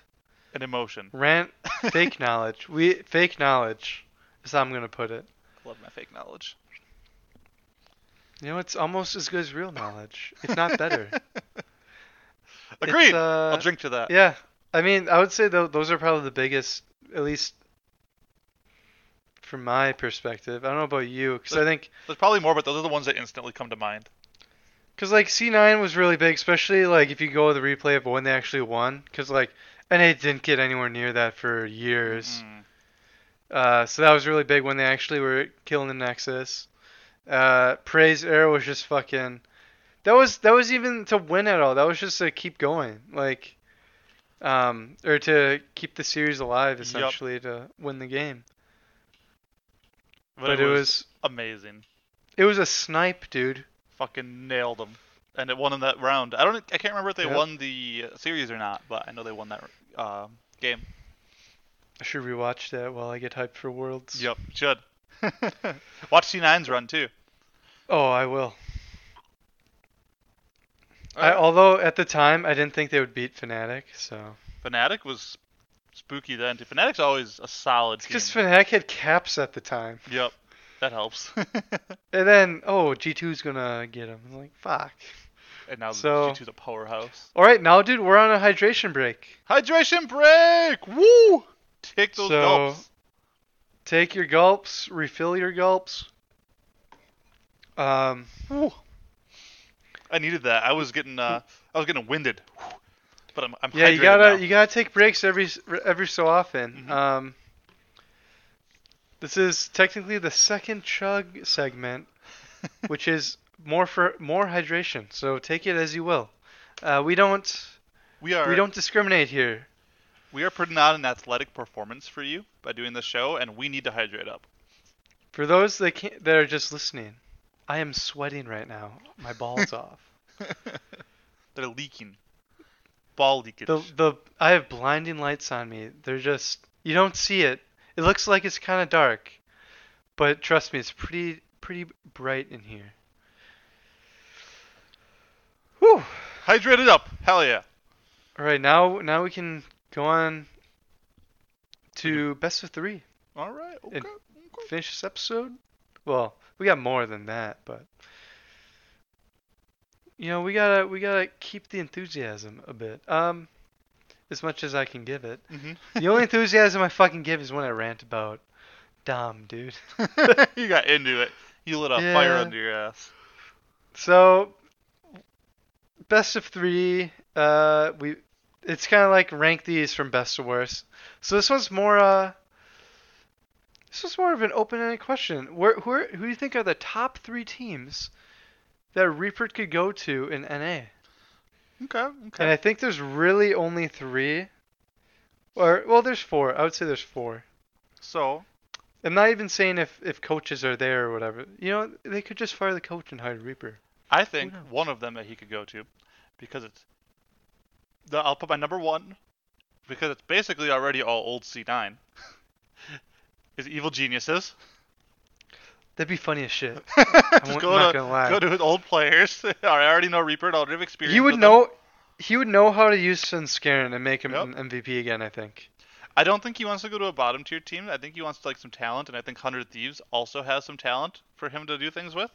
an emotion rant, *laughs* fake knowledge. We fake knowledge is how I'm gonna put it. love my fake knowledge You know, it's almost as good as real knowledge, if not better. *laughs* agreed uh, I'll drink to that Yeah, I mean, I would say tho- those are probably the biggest, at least from my perspective. I don't know about you, because I think There's probably more, but those are the ones that instantly come to mind. Because like C9 was really big, especially like if you go with the replay of when they actually won. Because like NA didn't get anywhere near that for years. Mm. Uh, so that was really big when they actually were killing the Nexus. Uh, Praise era was just fucking. That was that was even to win at all. That was just to keep going, like, um, or to keep the series alive, essentially to win the game. But, But, it was amazing. it was a snipe, dude. Fucking nailed them, and it won in that round. I don't. I can't remember if they Yep. won the series or not, but I know they won that uh, game. I should rewatch that while I get hyped for Worlds. Yep, should. *laughs* Watch C9's run too. Oh, I will. I, although at the time I didn't think they would beat Fnatic, so Fnatic was spooky then too. Fnatic's always a solid it's team. because Fnatic had caps at the time, Yep, that helps. *laughs* and then oh G2's gonna get him. I'm like fuck. and now So- G2's a powerhouse. All right, now dude, we're on a hydration break. Hydration break! Woo! Take those So- gulps. Take your gulps, refill your gulps. Um, Woo. I needed that. I was getting uh, I was getting winded. But I'm, I'm yeah, you gotta now. you gotta take breaks every every so often. Mhm. Um, this is technically the second chug segment, *laughs* which is more for more hydration. So take it as you will. Uh, we don't we are we don't discriminate here. we are putting on an athletic performance for you by doing the show, and we need to hydrate up. For those that can't, that are just listening, I am sweating right now. My balls *laughs* off. *laughs* They're leaking. Ball leakage. The the I have blinding lights on me. They're just you don't see it. It looks like it's kind of dark, but trust me, it's pretty pretty bright in here. Whew. Hydrated up. Hell yeah. All right, now now we can go on to best of three. All right. Okay. Okay. Finish this episode. Well, we got more than that, but you know we gotta we gotta keep the enthusiasm a bit. Um, as much as I can give it. Mhm. The only enthusiasm I fucking give is when I rant about Dom, dude. *laughs* you got into it. You lit a fire under your ass. So, best of three. Uh, we it's kind of like rank these from best to worst. So this one's more uh. This was more of an open-ended question. Where, who, are, who do you think are the top three teams that Reaper could go to in NA? Okay. Okay. And I think there's really only three. Or well, there's four. I would say there's four. So I'm not even saying if if coaches are there or whatever. You know, they could just fire the coach and hire Reaper. I think knows? one of them that he could go to, because it's the I'll put my number one, because it's basically already all old C9. *laughs* is Evil Geniuses. That'd be funny as shit. *laughs* Just won't- go I'm not to gonna lie. go to old players. *laughs* I already know Reaper. I already have experience. He would with them. know. He would know how to use Svenskeren and make him Yep. an MVP again. I think. I don't think he wants to go to a bottom tier team. I think he wants like some talent, and I think Hundred Thieves also has some talent for him to do things with.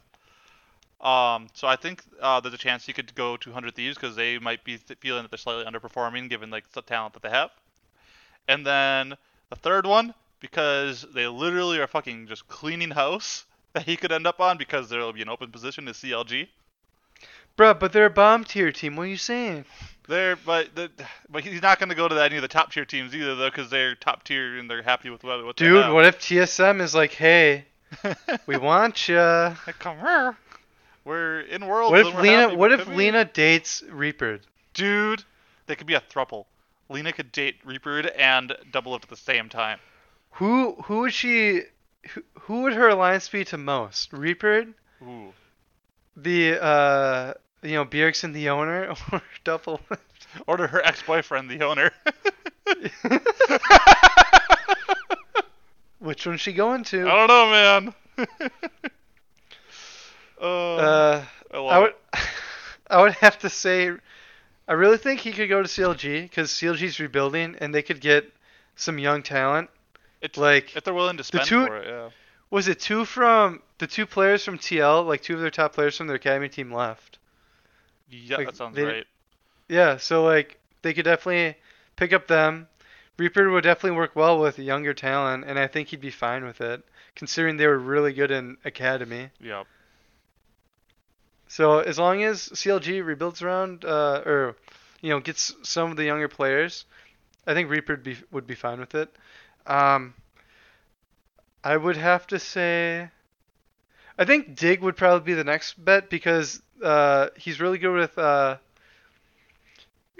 Um, so I think uh, there's a chance he could go to Hundred Thieves because they might be th- feeling that they're slightly underperforming given like the talent that they have. And then the third one because they literally are fucking just cleaning house *laughs* that he could end up on because there will be an open position to CLG. Bruh, but they're a bomb tier team. What are you saying? There, but the, but he's not going to go to any of the top tier teams either though because they're top tier and they're happy with what, what Dude, what if TSM is like, hey, *laughs* we want ya? Come here. We're in world. What if Leena? What if Leena dates Reaper? Dude, they could be a thruple. Leena could date Reaper and double it at the same time. Who who would she? Who, who would her alliance be to most? Reaper, Ooh. the uh, you know, Bjergsen, the owner, *laughs* or Double? Or to her ex-boyfriend, the owner. *laughs* Which one's she going to? I don't know, man. *laughs* uh, Uh, I love I would, it. I would have to say, I really think he could go to CLG because CLG's rebuilding and they could get some young talent. It's, Like, if they're willing to spend two- for it, yeah. was it two from the two players from TL? Like two of their top players from their academy team left. Yeah, like, that sounds they- right. Yeah, so like they could definitely pick up them, Reaper would definitely work well with younger talent, and I think he'd be fine with it, considering they were really good in academy. Yep. So as long as CLG rebuilds around, uh, or you know, gets some of the younger players, I think Reaper would be would be fine with it. Um, I would have to say, I think Dig would probably be the next bet because uh, he's really good with uh,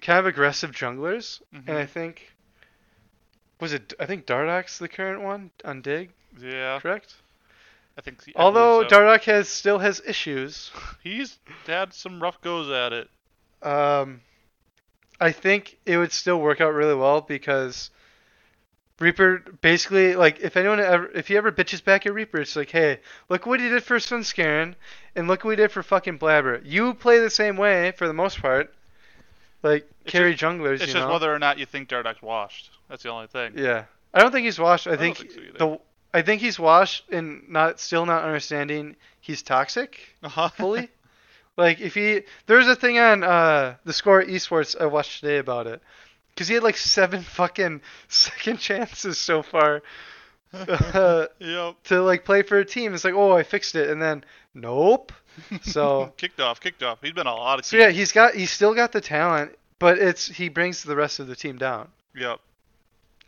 kind of aggressive junglers, and I think was it I think Dardoch's the current one on Dig, Yeah. correct? I think. I believe Although so. Dardoch has still has issues. *laughs* he's had some rough goes at it. Um, I think it would still work out really well because Reaper basically like if anyone ever if he ever bitches back at Reaper, it's like, hey, look what he did for Svenskeren and look what he did for fucking Blabber. You play the same way for the most part, like It's carry junglers. It's you just know? whether or not you think Dardoch's washed. That's the only thing. Yeah, I don't think he's washed. I, I think, think so the I think he's washed and not still not understanding he's toxic. Uh-huh. *laughs* fully. like if he there's a thing on uh the score esports I watched today about it because he had like seven fucking *laughs* second chances so far *laughs* uh, yep. to like play for a team. It's like oh I fixed it and then nope. So *laughs* kicked off, kicked off. He's been on a lot of so yeah he's got he's still got the talent, but it's he brings the rest of the team down Yep.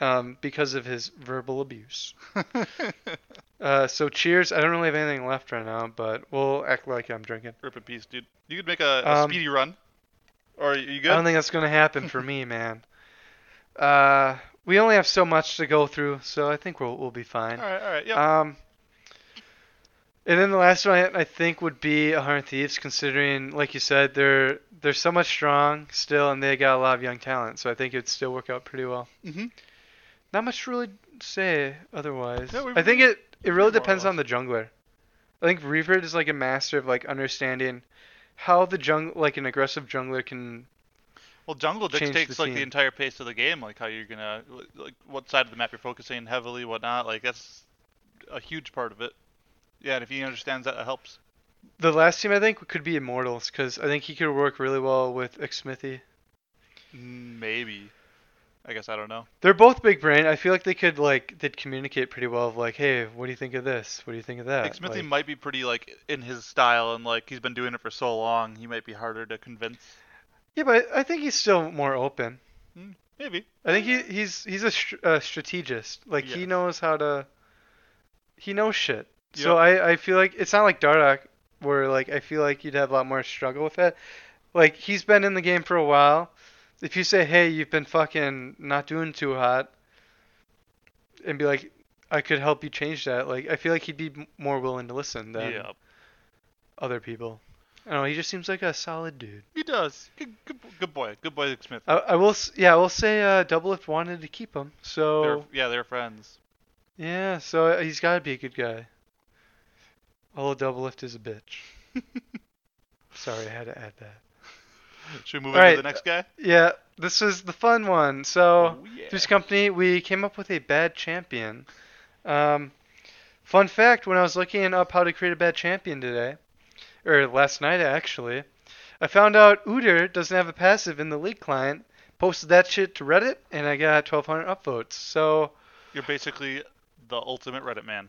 um because of his verbal abuse. Uh, so cheers. I don't really have anything left right now, but we'll act like I'm drinking. Rip in peace, dude. You could make a, a Um, speedy run. Or are you good? I don't think that's gonna happen for me, man. Uh, we only have so much to go through, so I think we'll we'll be fine. all right, all right. Yep. Um, and then the last one I, I think would be a Hundred Thieves, considering, like you said, they're they're so much strong still, and they got a lot of young talent. So I think it'd still work out pretty well. Mhm. Not much to really say otherwise. Yeah, we- I think it it really depends on the jungler. I think Reaver is like a master of like understanding how the jung like an aggressive jungler can Well, jungle the dictates like the entire pace of the game, like how you're gonna, like what side of the map you're focusing heavily, whatnot. Like that's a huge part of it. Yeah, and if he understands that, it helps. The last team I think could be Immortals because I think he could work really well with Xmithie. Maybe. I guess I don't know. They're both big brain. I feel like they could like they'd communicate pretty well. Of like, hey, what do you think of this? What do you think of that? Like Xmithie Like- might be pretty like in his style, and like he's been doing it for so long, he might be harder to convince. Yeah, but I think he's still more open. Hmm, maybe. I think he he's he's a, str- a strategist. Like he knows how to. He knows shit. So I I feel like it's not like Dardoch where like I feel like you'd have a lot more struggle with it. Like he's been in the game for a while. If you say, hey, you've been fucking not doing too hot, and be like, I could help you change that. Like I feel like he'd be more willing to listen than yeah. other people. I don't know. He just seems like a solid dude. He does. Good, good, good boy. Good boy, Smith. I, I will. s- Yeah, I will say. Uh, Doublelift wanted to keep him. They're, So yeah, they're friends. yeah. So uh, he's got to be a good guy. Although Doublelift is a bitch. *laughs* Sorry, I had to add that. Should we move on to the next guy? Yeah, this is the fun one. So. Oh. This company, we came up with a bad champion. Um, fun fact: when I was looking up how to create a bad champion today, or last night actually, I found out Udyr doesn't have a passive in the league client. Posted that shit to Reddit, and I got 1,200 upvotes. So, You're basically the ultimate Reddit man.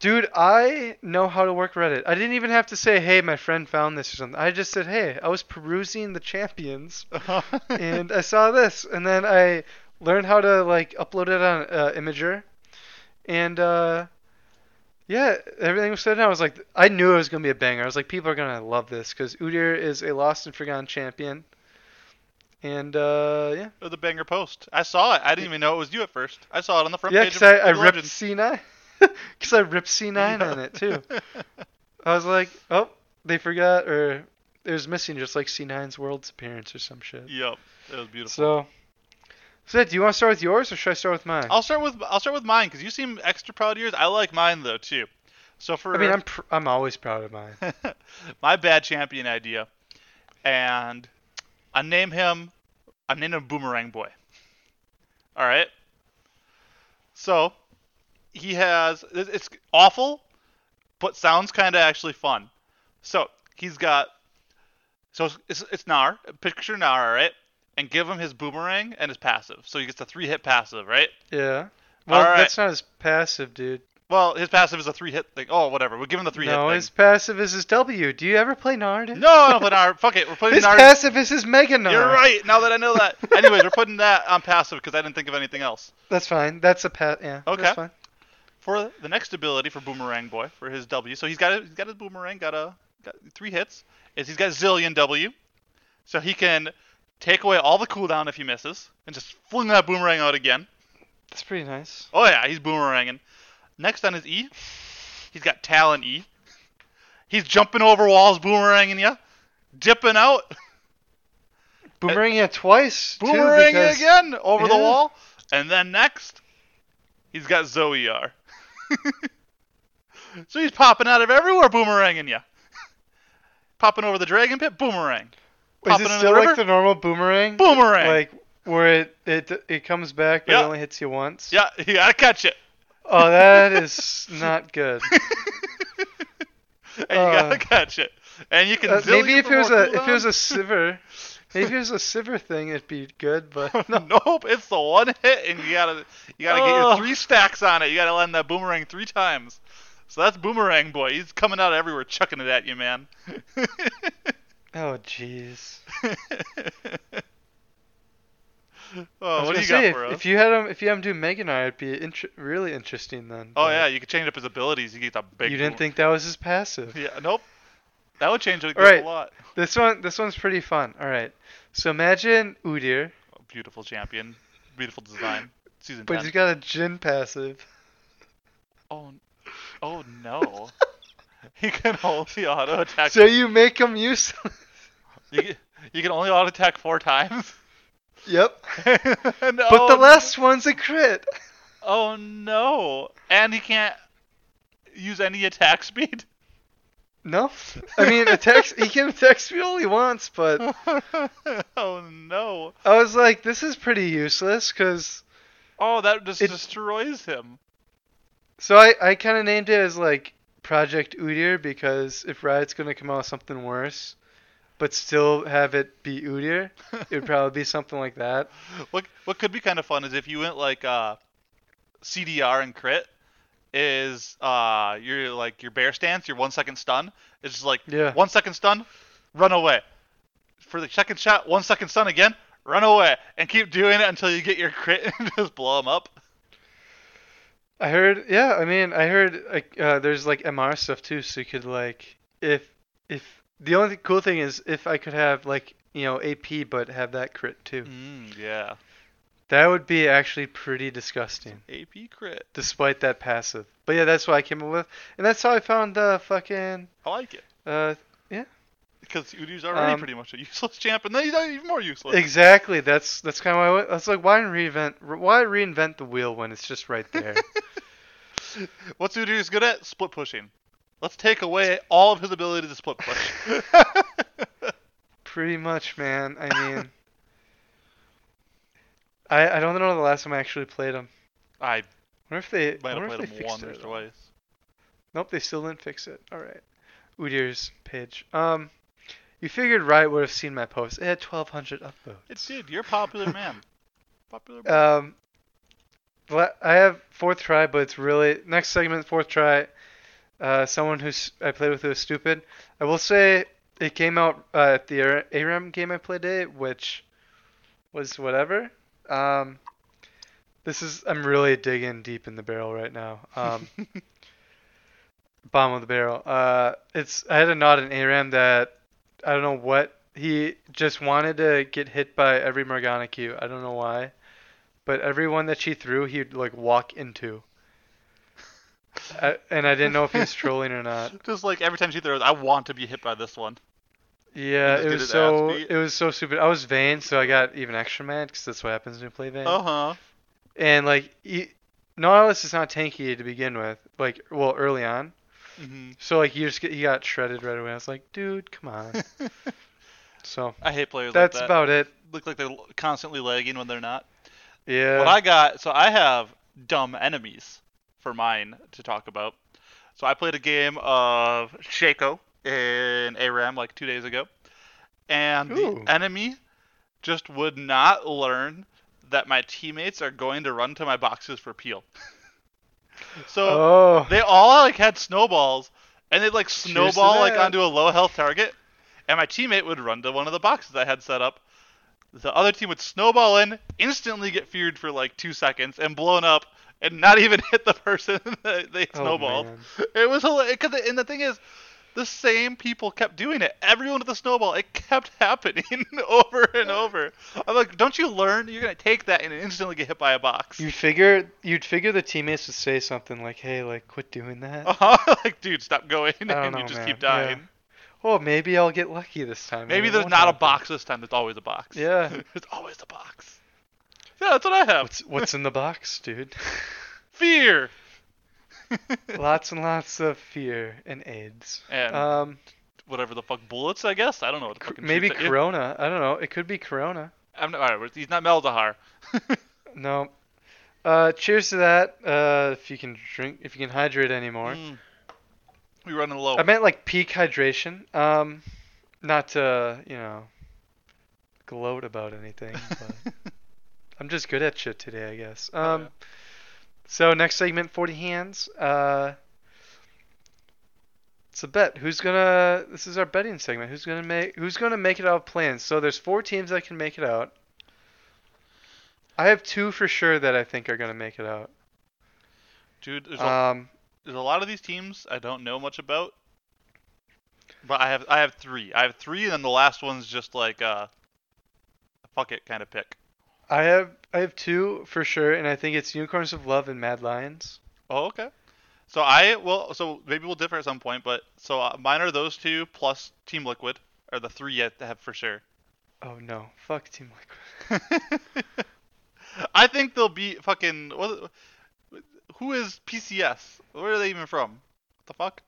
dude, I know how to work Reddit. I didn't even have to say, "Hey, my friend found this" or something. I just said, "Hey, I was perusing the champions." *laughs* and I saw this, and then I learned how to like upload it on uh, Imgur, and uh, yeah, everything was said. down. I was like, I knew it was gonna be a banger. I was like, people are gonna love this because Udyr is a lost and forgotten champion, and uh, yeah, Or the banger post. I saw it. I didn't even know it was you at first. I saw it on the front yeah, page because I, I ripped C9, because *laughs* I ripped C9 *laughs* on it too. I was like, oh, they forgot, or it was missing just like C9's Worlds appearance or some shit. Yep, it was beautiful. So, so do you want to start with yours or should I start with mine? I'll start with I'll start with mine because you seem extra proud of yours. I like mine though too. So for I mean, I'm pr- I'm always proud of mine. *laughs* my bad champion idea, and I name him I named him Boomerang Boy. All right. So he has it's awful, but sounds kind of actually fun. So he's got so it's it's Gnar. Picture Gnar, all right? And give him his boomerang and his passive. So he gets a three hit passive, right? Yeah. Well, that's not his passive, dude. Well, his passive is a three hit thing. Oh, whatever. We'll give him the three no, hit his passive is his W. Do you ever play Nard? No, I don't put Nard. *laughs* Fuck it. We're putting His Nard. His passive is his Mega Nard. You're right. Now that I know that. *laughs* Anyways, we're putting that on passive because I didn't think of anything else. That's fine. That's a pat. Yeah. Okay. That's fine. For the next ability for Boomerang Boy for his W, so he's got a, he's got his boomerang, got a got three hits. Is he's got Zilean W, so he can take away all the cooldown if he misses and just fling that boomerang out again. That's pretty nice. Oh yeah, he's boomeranging. Next on his E, he's got Talon E. He's jumping over walls, boomeranging you, dipping out, *laughs* Boomeranging it twice. too, boomeranging because- again over the wall, and then next, he's got Zoe R. *laughs* so he's popping out of everywhere, boomeranging you. *laughs* popping over the dragon pit, boomerang. Is it still like the normal boomerang? boomerang. Like where it it it comes back but Yeah. it only hits you once. yeah, *laughs* you gotta catch it. Oh, that *laughs* is not good. and you Uh, gotta catch it. And you can Uh, *laughs* maybe if it was a if it was a Sivir, maybe if it was a Sivir thing, it'd be good. But nope, it's the one hit, and you gotta you gotta get your Oh. three stacks on it. You gotta land that boomerang three times. So that's boomerang boy. He's coming out everywhere, chucking it at you, man. Oh jeez. *laughs* Oh, what do you say, got for if, us? if you had him if you had him do Mega Knight, it'd be really interesting then. oh but yeah, you could change up his abilities. You get the big. You didn't boom- think that was his passive. Yeah, nope. That would change it Alright. a lot. This one this one's pretty fun. All right. So imagine Udyr, Oh, beautiful champion, beautiful design. Season but 10. he's got a Jhin passive. Oh, oh no. *laughs* he can only auto attack. So you make him useless. You, can- you can only auto attack four times. yep. *laughs* And, But oh, the last one's a crit. *laughs* Oh no! And he can't use any attack speed. No. I mean, attacks. he can attack speed all he wants, but *laughs* oh no! I was like, this is pretty useless because. Oh, that just It- destroys him. So I, I kind of named it as like Project Udyr because if Riot's gonna come out with something worse, but still have it be Udyr, it would probably be something like that. *laughs* What what could be kind of fun is if you went like uh, CDR and crit is uh your like your bear stance, your one second stun. It's just like Yeah. one second stun, run away. For the second shot, one second stun again, run away, and keep doing it until you get your crit *laughs* and just blow them up. I heard, yeah. I mean, I heard like uh, there's like MR stuff too, so you could like if if the only cool thing is if I could have like you know AP but have that crit too. Mm, yeah. That would be actually pretty disgusting, AP crit. despite that passive. But yeah, that's what I came up with, and that's how I found the fucking I like it. uh yeah. Because Udyr's already Um, pretty much a useless champ, and then he's even more useless. exactly. That's that's kind of why I went. I was like, why reinvent? Why reinvent the wheel when it's just right there? *laughs* What's Udyr's good at? Split pushing. Let's take away all of his ability to split push. *laughs* pretty much, man. I mean, I I don't know the last time I actually played him. I wonder if they. might have if played they him fixed or twice. Nope, they still didn't fix it. All right. Udyr's page. Um, you figured Riot would have seen my post. It had 1,200 upvotes. It did. You're a popular man. *laughs* Popular man. Um, I have fourth try, but it's really next segment. Fourth try. Uh, someone who's I played with who was stupid. I will say it came out uh, at the Ar- ARAM game I played today, which was whatever. Um, this is I'm really digging deep in the barrel right now. Um, *laughs* bottom of the barrel. Uh, it's I had a Naut in ARAM that I don't know what he just wanted to get hit by every Morgana Q. I don't know why, but everyone that she threw, he'd like walk into. I, and I didn't know if he was trolling or not. *laughs* Just like every time she throws, I want to be hit by this one. Yeah, it was so it was so stupid. I was Vayne, so I got even extra mad because that's what happens when you play Vayne. Uh huh. And like, he, Nautilus is not tanky to begin with. Like, well, early on. hmm So like, you just get he got shredded right away. I was like, dude, come on. *laughs* So I hate players that's like that. about it. Look like they're constantly lagging when they're not. Yeah. What I got, so I have dumb enemies for mine to talk about. So I played a game of Shaco in ARAM like two days ago, and Ooh. the enemy just would not learn that my teammates are going to run to my boxes for peel. *laughs* so Oh. they all like had snowballs, and they'd like snowball like onto a low health target, and my teammate would run to one of the boxes I had set up. The other team would snowball in, instantly get feared for like two seconds, and blown up, and not even *laughs* hit the person *laughs* that they Oh, snowballed. man. It was hilarious. And the thing is, the same people kept doing it. Everyone with the snowball, it kept *laughs* happening over and over. I'm like, don't you learn? You're gonna take that and instantly get hit by a box. You figure you'd figure the teammates would say something like, "Hey, like, quit doing that." Uh-huh. like, dude, stop going, and don't you just man. keep dying. Oh, maybe I'll get lucky this time. and Maybe there's not a box this time. There's always a box. Yeah. there's always a box. Yeah, that's what I have. What's what's in the box, dude? *laughs* Fear. *laughs* lots and lots of fear and AIDS. And Um, whatever the fuck bullets, I guess. I don't know what the maybe shoots at you. Corona. I don't know. It could be Corona. I'm not, all right, he's not Meldahar. *laughs* No. Uh, cheers to that. Uh, if you can drink, if you can hydrate anymore. Mm. We running low. I meant like peak hydration. Um, not to you know gloat about anything, but I'm just good at shit today, I guess. Um, Oh, yeah. so next segment, 40 hands. Uh, it's a bet. Who's gonna? This is our betting segment. Who's gonna make? Who's gonna make it out of plans? So there's four teams that can make it out. I have two for sure that I think are gonna make it out. Dude, there's a, Um, there's a lot of these teams I don't know much about. But I have I have three. I have three, and then the last one's just like uh, a fuck it kind of pick. I have I have two for sure, and I think it's Unicorns of Love and Mad Lions. Oh, okay. So I will. So maybe we'll differ at some point, but so uh, mine are those two plus Team Liquid are the three yet to have for sure. Oh no, fuck Team Liquid. *laughs* I think they'll be fucking. What, who is PCS? Where are they even from? What the fuck?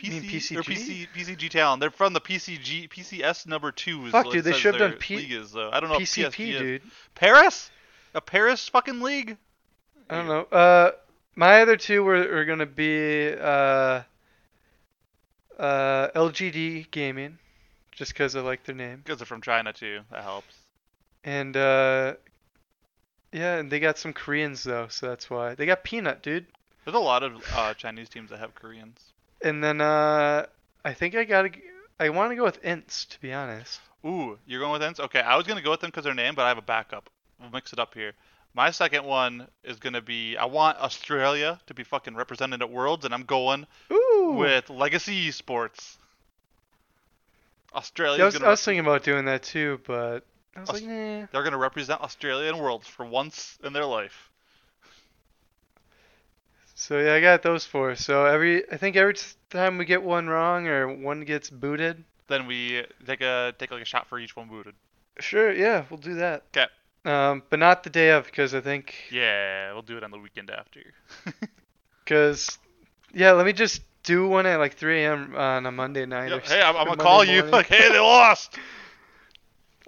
You mean PC or PCG? PC PCG Talent. They're from the PCG PCS number two. Is Fuck, dude, they should have done P- league is though. I don't know if PCP, PSP is. dude. Paris? A Paris fucking league? I don't know. Uh, my other two were, are gonna be uh, uh, LGD Gaming, just because I like their name, Because they're from China too. That helps. and uh, yeah, and they got some Koreans though, so that's why they got Peanut, dude. There's a lot of uh, Chinese teams that have Koreans. And then uh, I think I gotta, I want to go with INTZ to be honest. Ooh, you're going with INTZ? Okay, I was gonna go with them because their name, but I have a backup. We'll mix it up here. My second one is gonna be I want Australia to be fucking represented at Worlds, and I'm going Ooh. with Legacy Esports. Australia. Yeah, I was, I was thinking about doing that too, but I was like, nah. they're gonna represent Australia in Worlds for once in their life. So yeah, I got those four. So every, I think every time we get one wrong or one gets booted, Then we take a take like a shot for each one booted. sure, yeah, we'll do that. 'Kay. Um, but not the day of because I think, Yeah, we'll do it on the weekend after. *laughs* because, yeah, let me just do one at like 3 a.m. on a Monday night. Or hey, I'm, I'm gonna call Monday you *laughs* like, hey, they lost.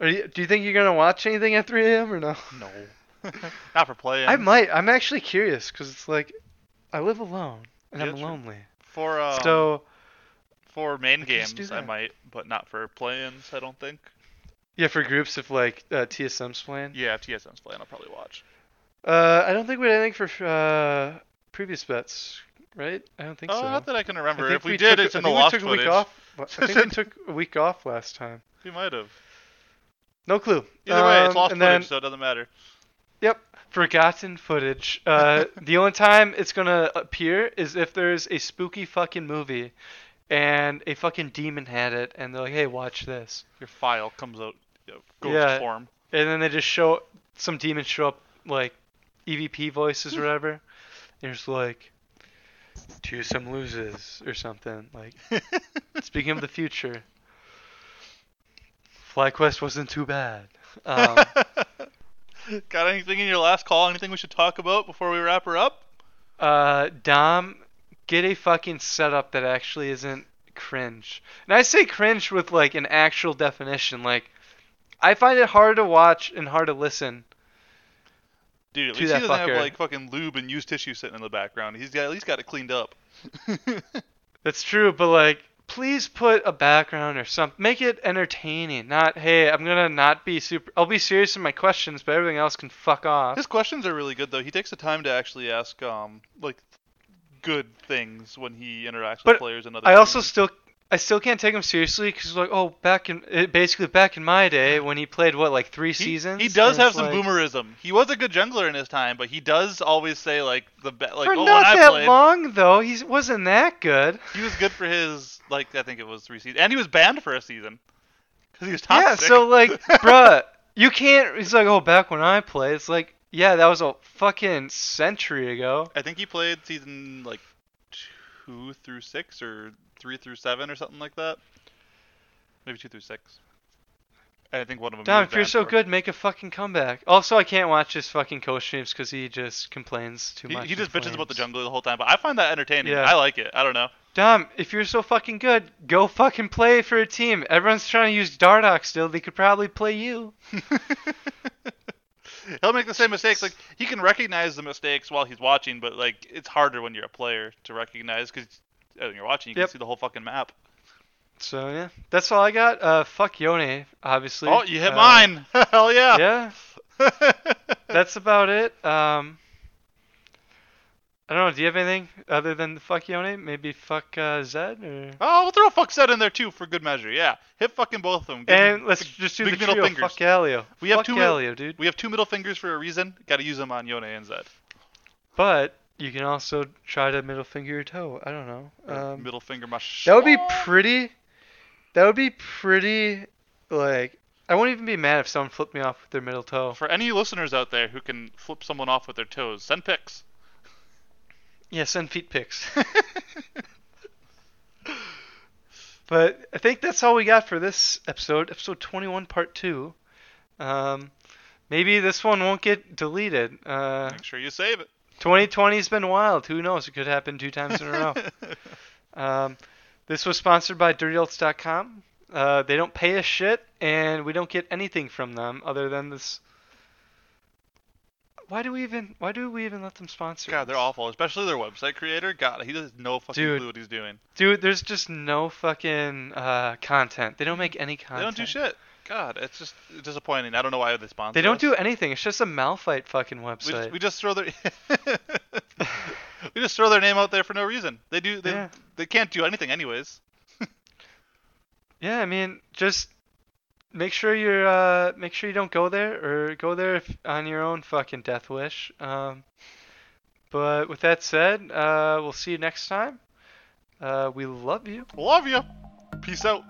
Are you, do you think you're gonna watch anything at 3 a.m. or no? No, *laughs* not for playing. I might. I'm actually curious because it's like, I live alone and Yeah, I'm true. lonely. For um, so for main I can just do games, I might, but not for play-ins. I don't think. yeah, for groups if like uh, TSM's playing. Yeah, if TSM's playing, I'll probably watch. Uh, I don't think we had anything for uh, previous bets, right? I don't think oh, so. not that I can I remember. think If we, did, took, it's I in the lost we took footage. a week off. I *laughs* think we took a week off last time. We might have. No clue. Either way, it's Um, lost footage, then, so it doesn't matter. Yep, forgotten footage. Uh, *laughs* the only time it's gonna appear is if there's a spooky fucking movie, and a fucking demon had it, and they're like, "Hey, watch this," Your file comes out you know, ghost Yeah. form. and then they just show some demons show up like EVP voices or whatever, *laughs* and just like, "TSM loses" or something. Like, *laughs* speaking of the future, FlyQuest wasn't too bad. Um, *laughs* Got anything in your last call? Anything we should talk about before we wrap her up? Uh, Dom, get a fucking setup that actually isn't cringe. And I say cringe with like an actual definition. Like, I find it hard to watch and hard to listen. Dude, at least he doesn't have like fucking lube and used tissue sitting in the background. He's got at least got it cleaned up. *laughs* That's true, but like, please put a background or something. Make it entertaining. Not hey, I'm gonna not be super. I'll be serious in my questions, but everything else can fuck off. His questions are really good though. He takes the time to actually ask um like good things when he interacts But with players and other. I also still I still can't take him seriously because like oh back in eh, basically back in my day when he played what like three he, seasons. he does have some like, boomerism. He was a good jungler in his time, but he does always say like the be- like for oh not when I that played long though. He wasn't that good. he was good for his like I think it was three seasons, and he was banned for a season because he was toxic. Yeah, so like, *laughs* bruh, you can't. He's like, oh, back when I played, it's like, yeah, that was a fucking century ago. I think he played season like two through six or three through seven or something like that. Maybe two through six. And I think one of them. he Dom, if you're so good, make a fucking comeback. Also, I can't watch his fucking co-streams because he just complains too He, much. he just bitches about the jungle the whole time, but I find that entertaining. Yeah. I like it. I don't know. Dom, if you're so fucking good, go fucking play for a team. Everyone's trying to use Dardoch still. They could probably play you. *laughs* He'll make the same mistakes. Like he can recognize the mistakes while he's watching, but like it's harder when you're a player to recognize because when you're watching, you Yep. can see the whole fucking map. So yeah, that's all I got. Uh, fuck Yone, obviously. Oh, you hit Uh, mine! *laughs* Hell yeah! Yeah, *laughs* that's about it. Um, I don't know. Do you have anything other than the fuck Yone? Maybe fuck uh, Zed or. oh, we'll throw a fuck Zed in there too for good measure. Yeah, hit fucking both of them. Give And let's big- just do big the middle trio. fingers. Fuck Galio. We have two Galio, dude. We have two middle fingers for a reason. Got to use them on Yone and Zed. But you can also try to middle finger your toe. I don't know. Um, middle finger my. that would be pretty. That would be pretty. Like I won't even be mad if someone flipped me off with their middle toe. For any listeners out there who can flip someone off with their toes, send pics. Yeah, send feet pics. But I think that's all we got for this episode, episode 21, part two. Um, maybe this one won't get deleted. Uh, Make sure you save it. 2020's been wild. Who knows? It could happen two times in a row. *laughs* Um, this was sponsored by DirtyAlts.com. Uh, they don't pay us shit, and we don't get anything from them other than this. Why do we even? Why do we even let them sponsor? God, they're awful. Especially their website creator. God, he has no fucking Dude. clue what he's doing. Dude, there's just no fucking uh, content. They don't make any content. They don't do shit. God, it's just disappointing. I don't know why they sponsor. They don't us. do anything. It's just a Malphite fucking We website. just, we just throw their *laughs* we just throw their name out there for no reason. They do they Yeah. they can't do anything anyways. *laughs* Yeah, I mean, just make sure you're uh, make sure you don't go there or go there if, on your own fucking death wish. Um, but with that said, uh, we'll see you next time. Uh, we love you. Love you. Peace out.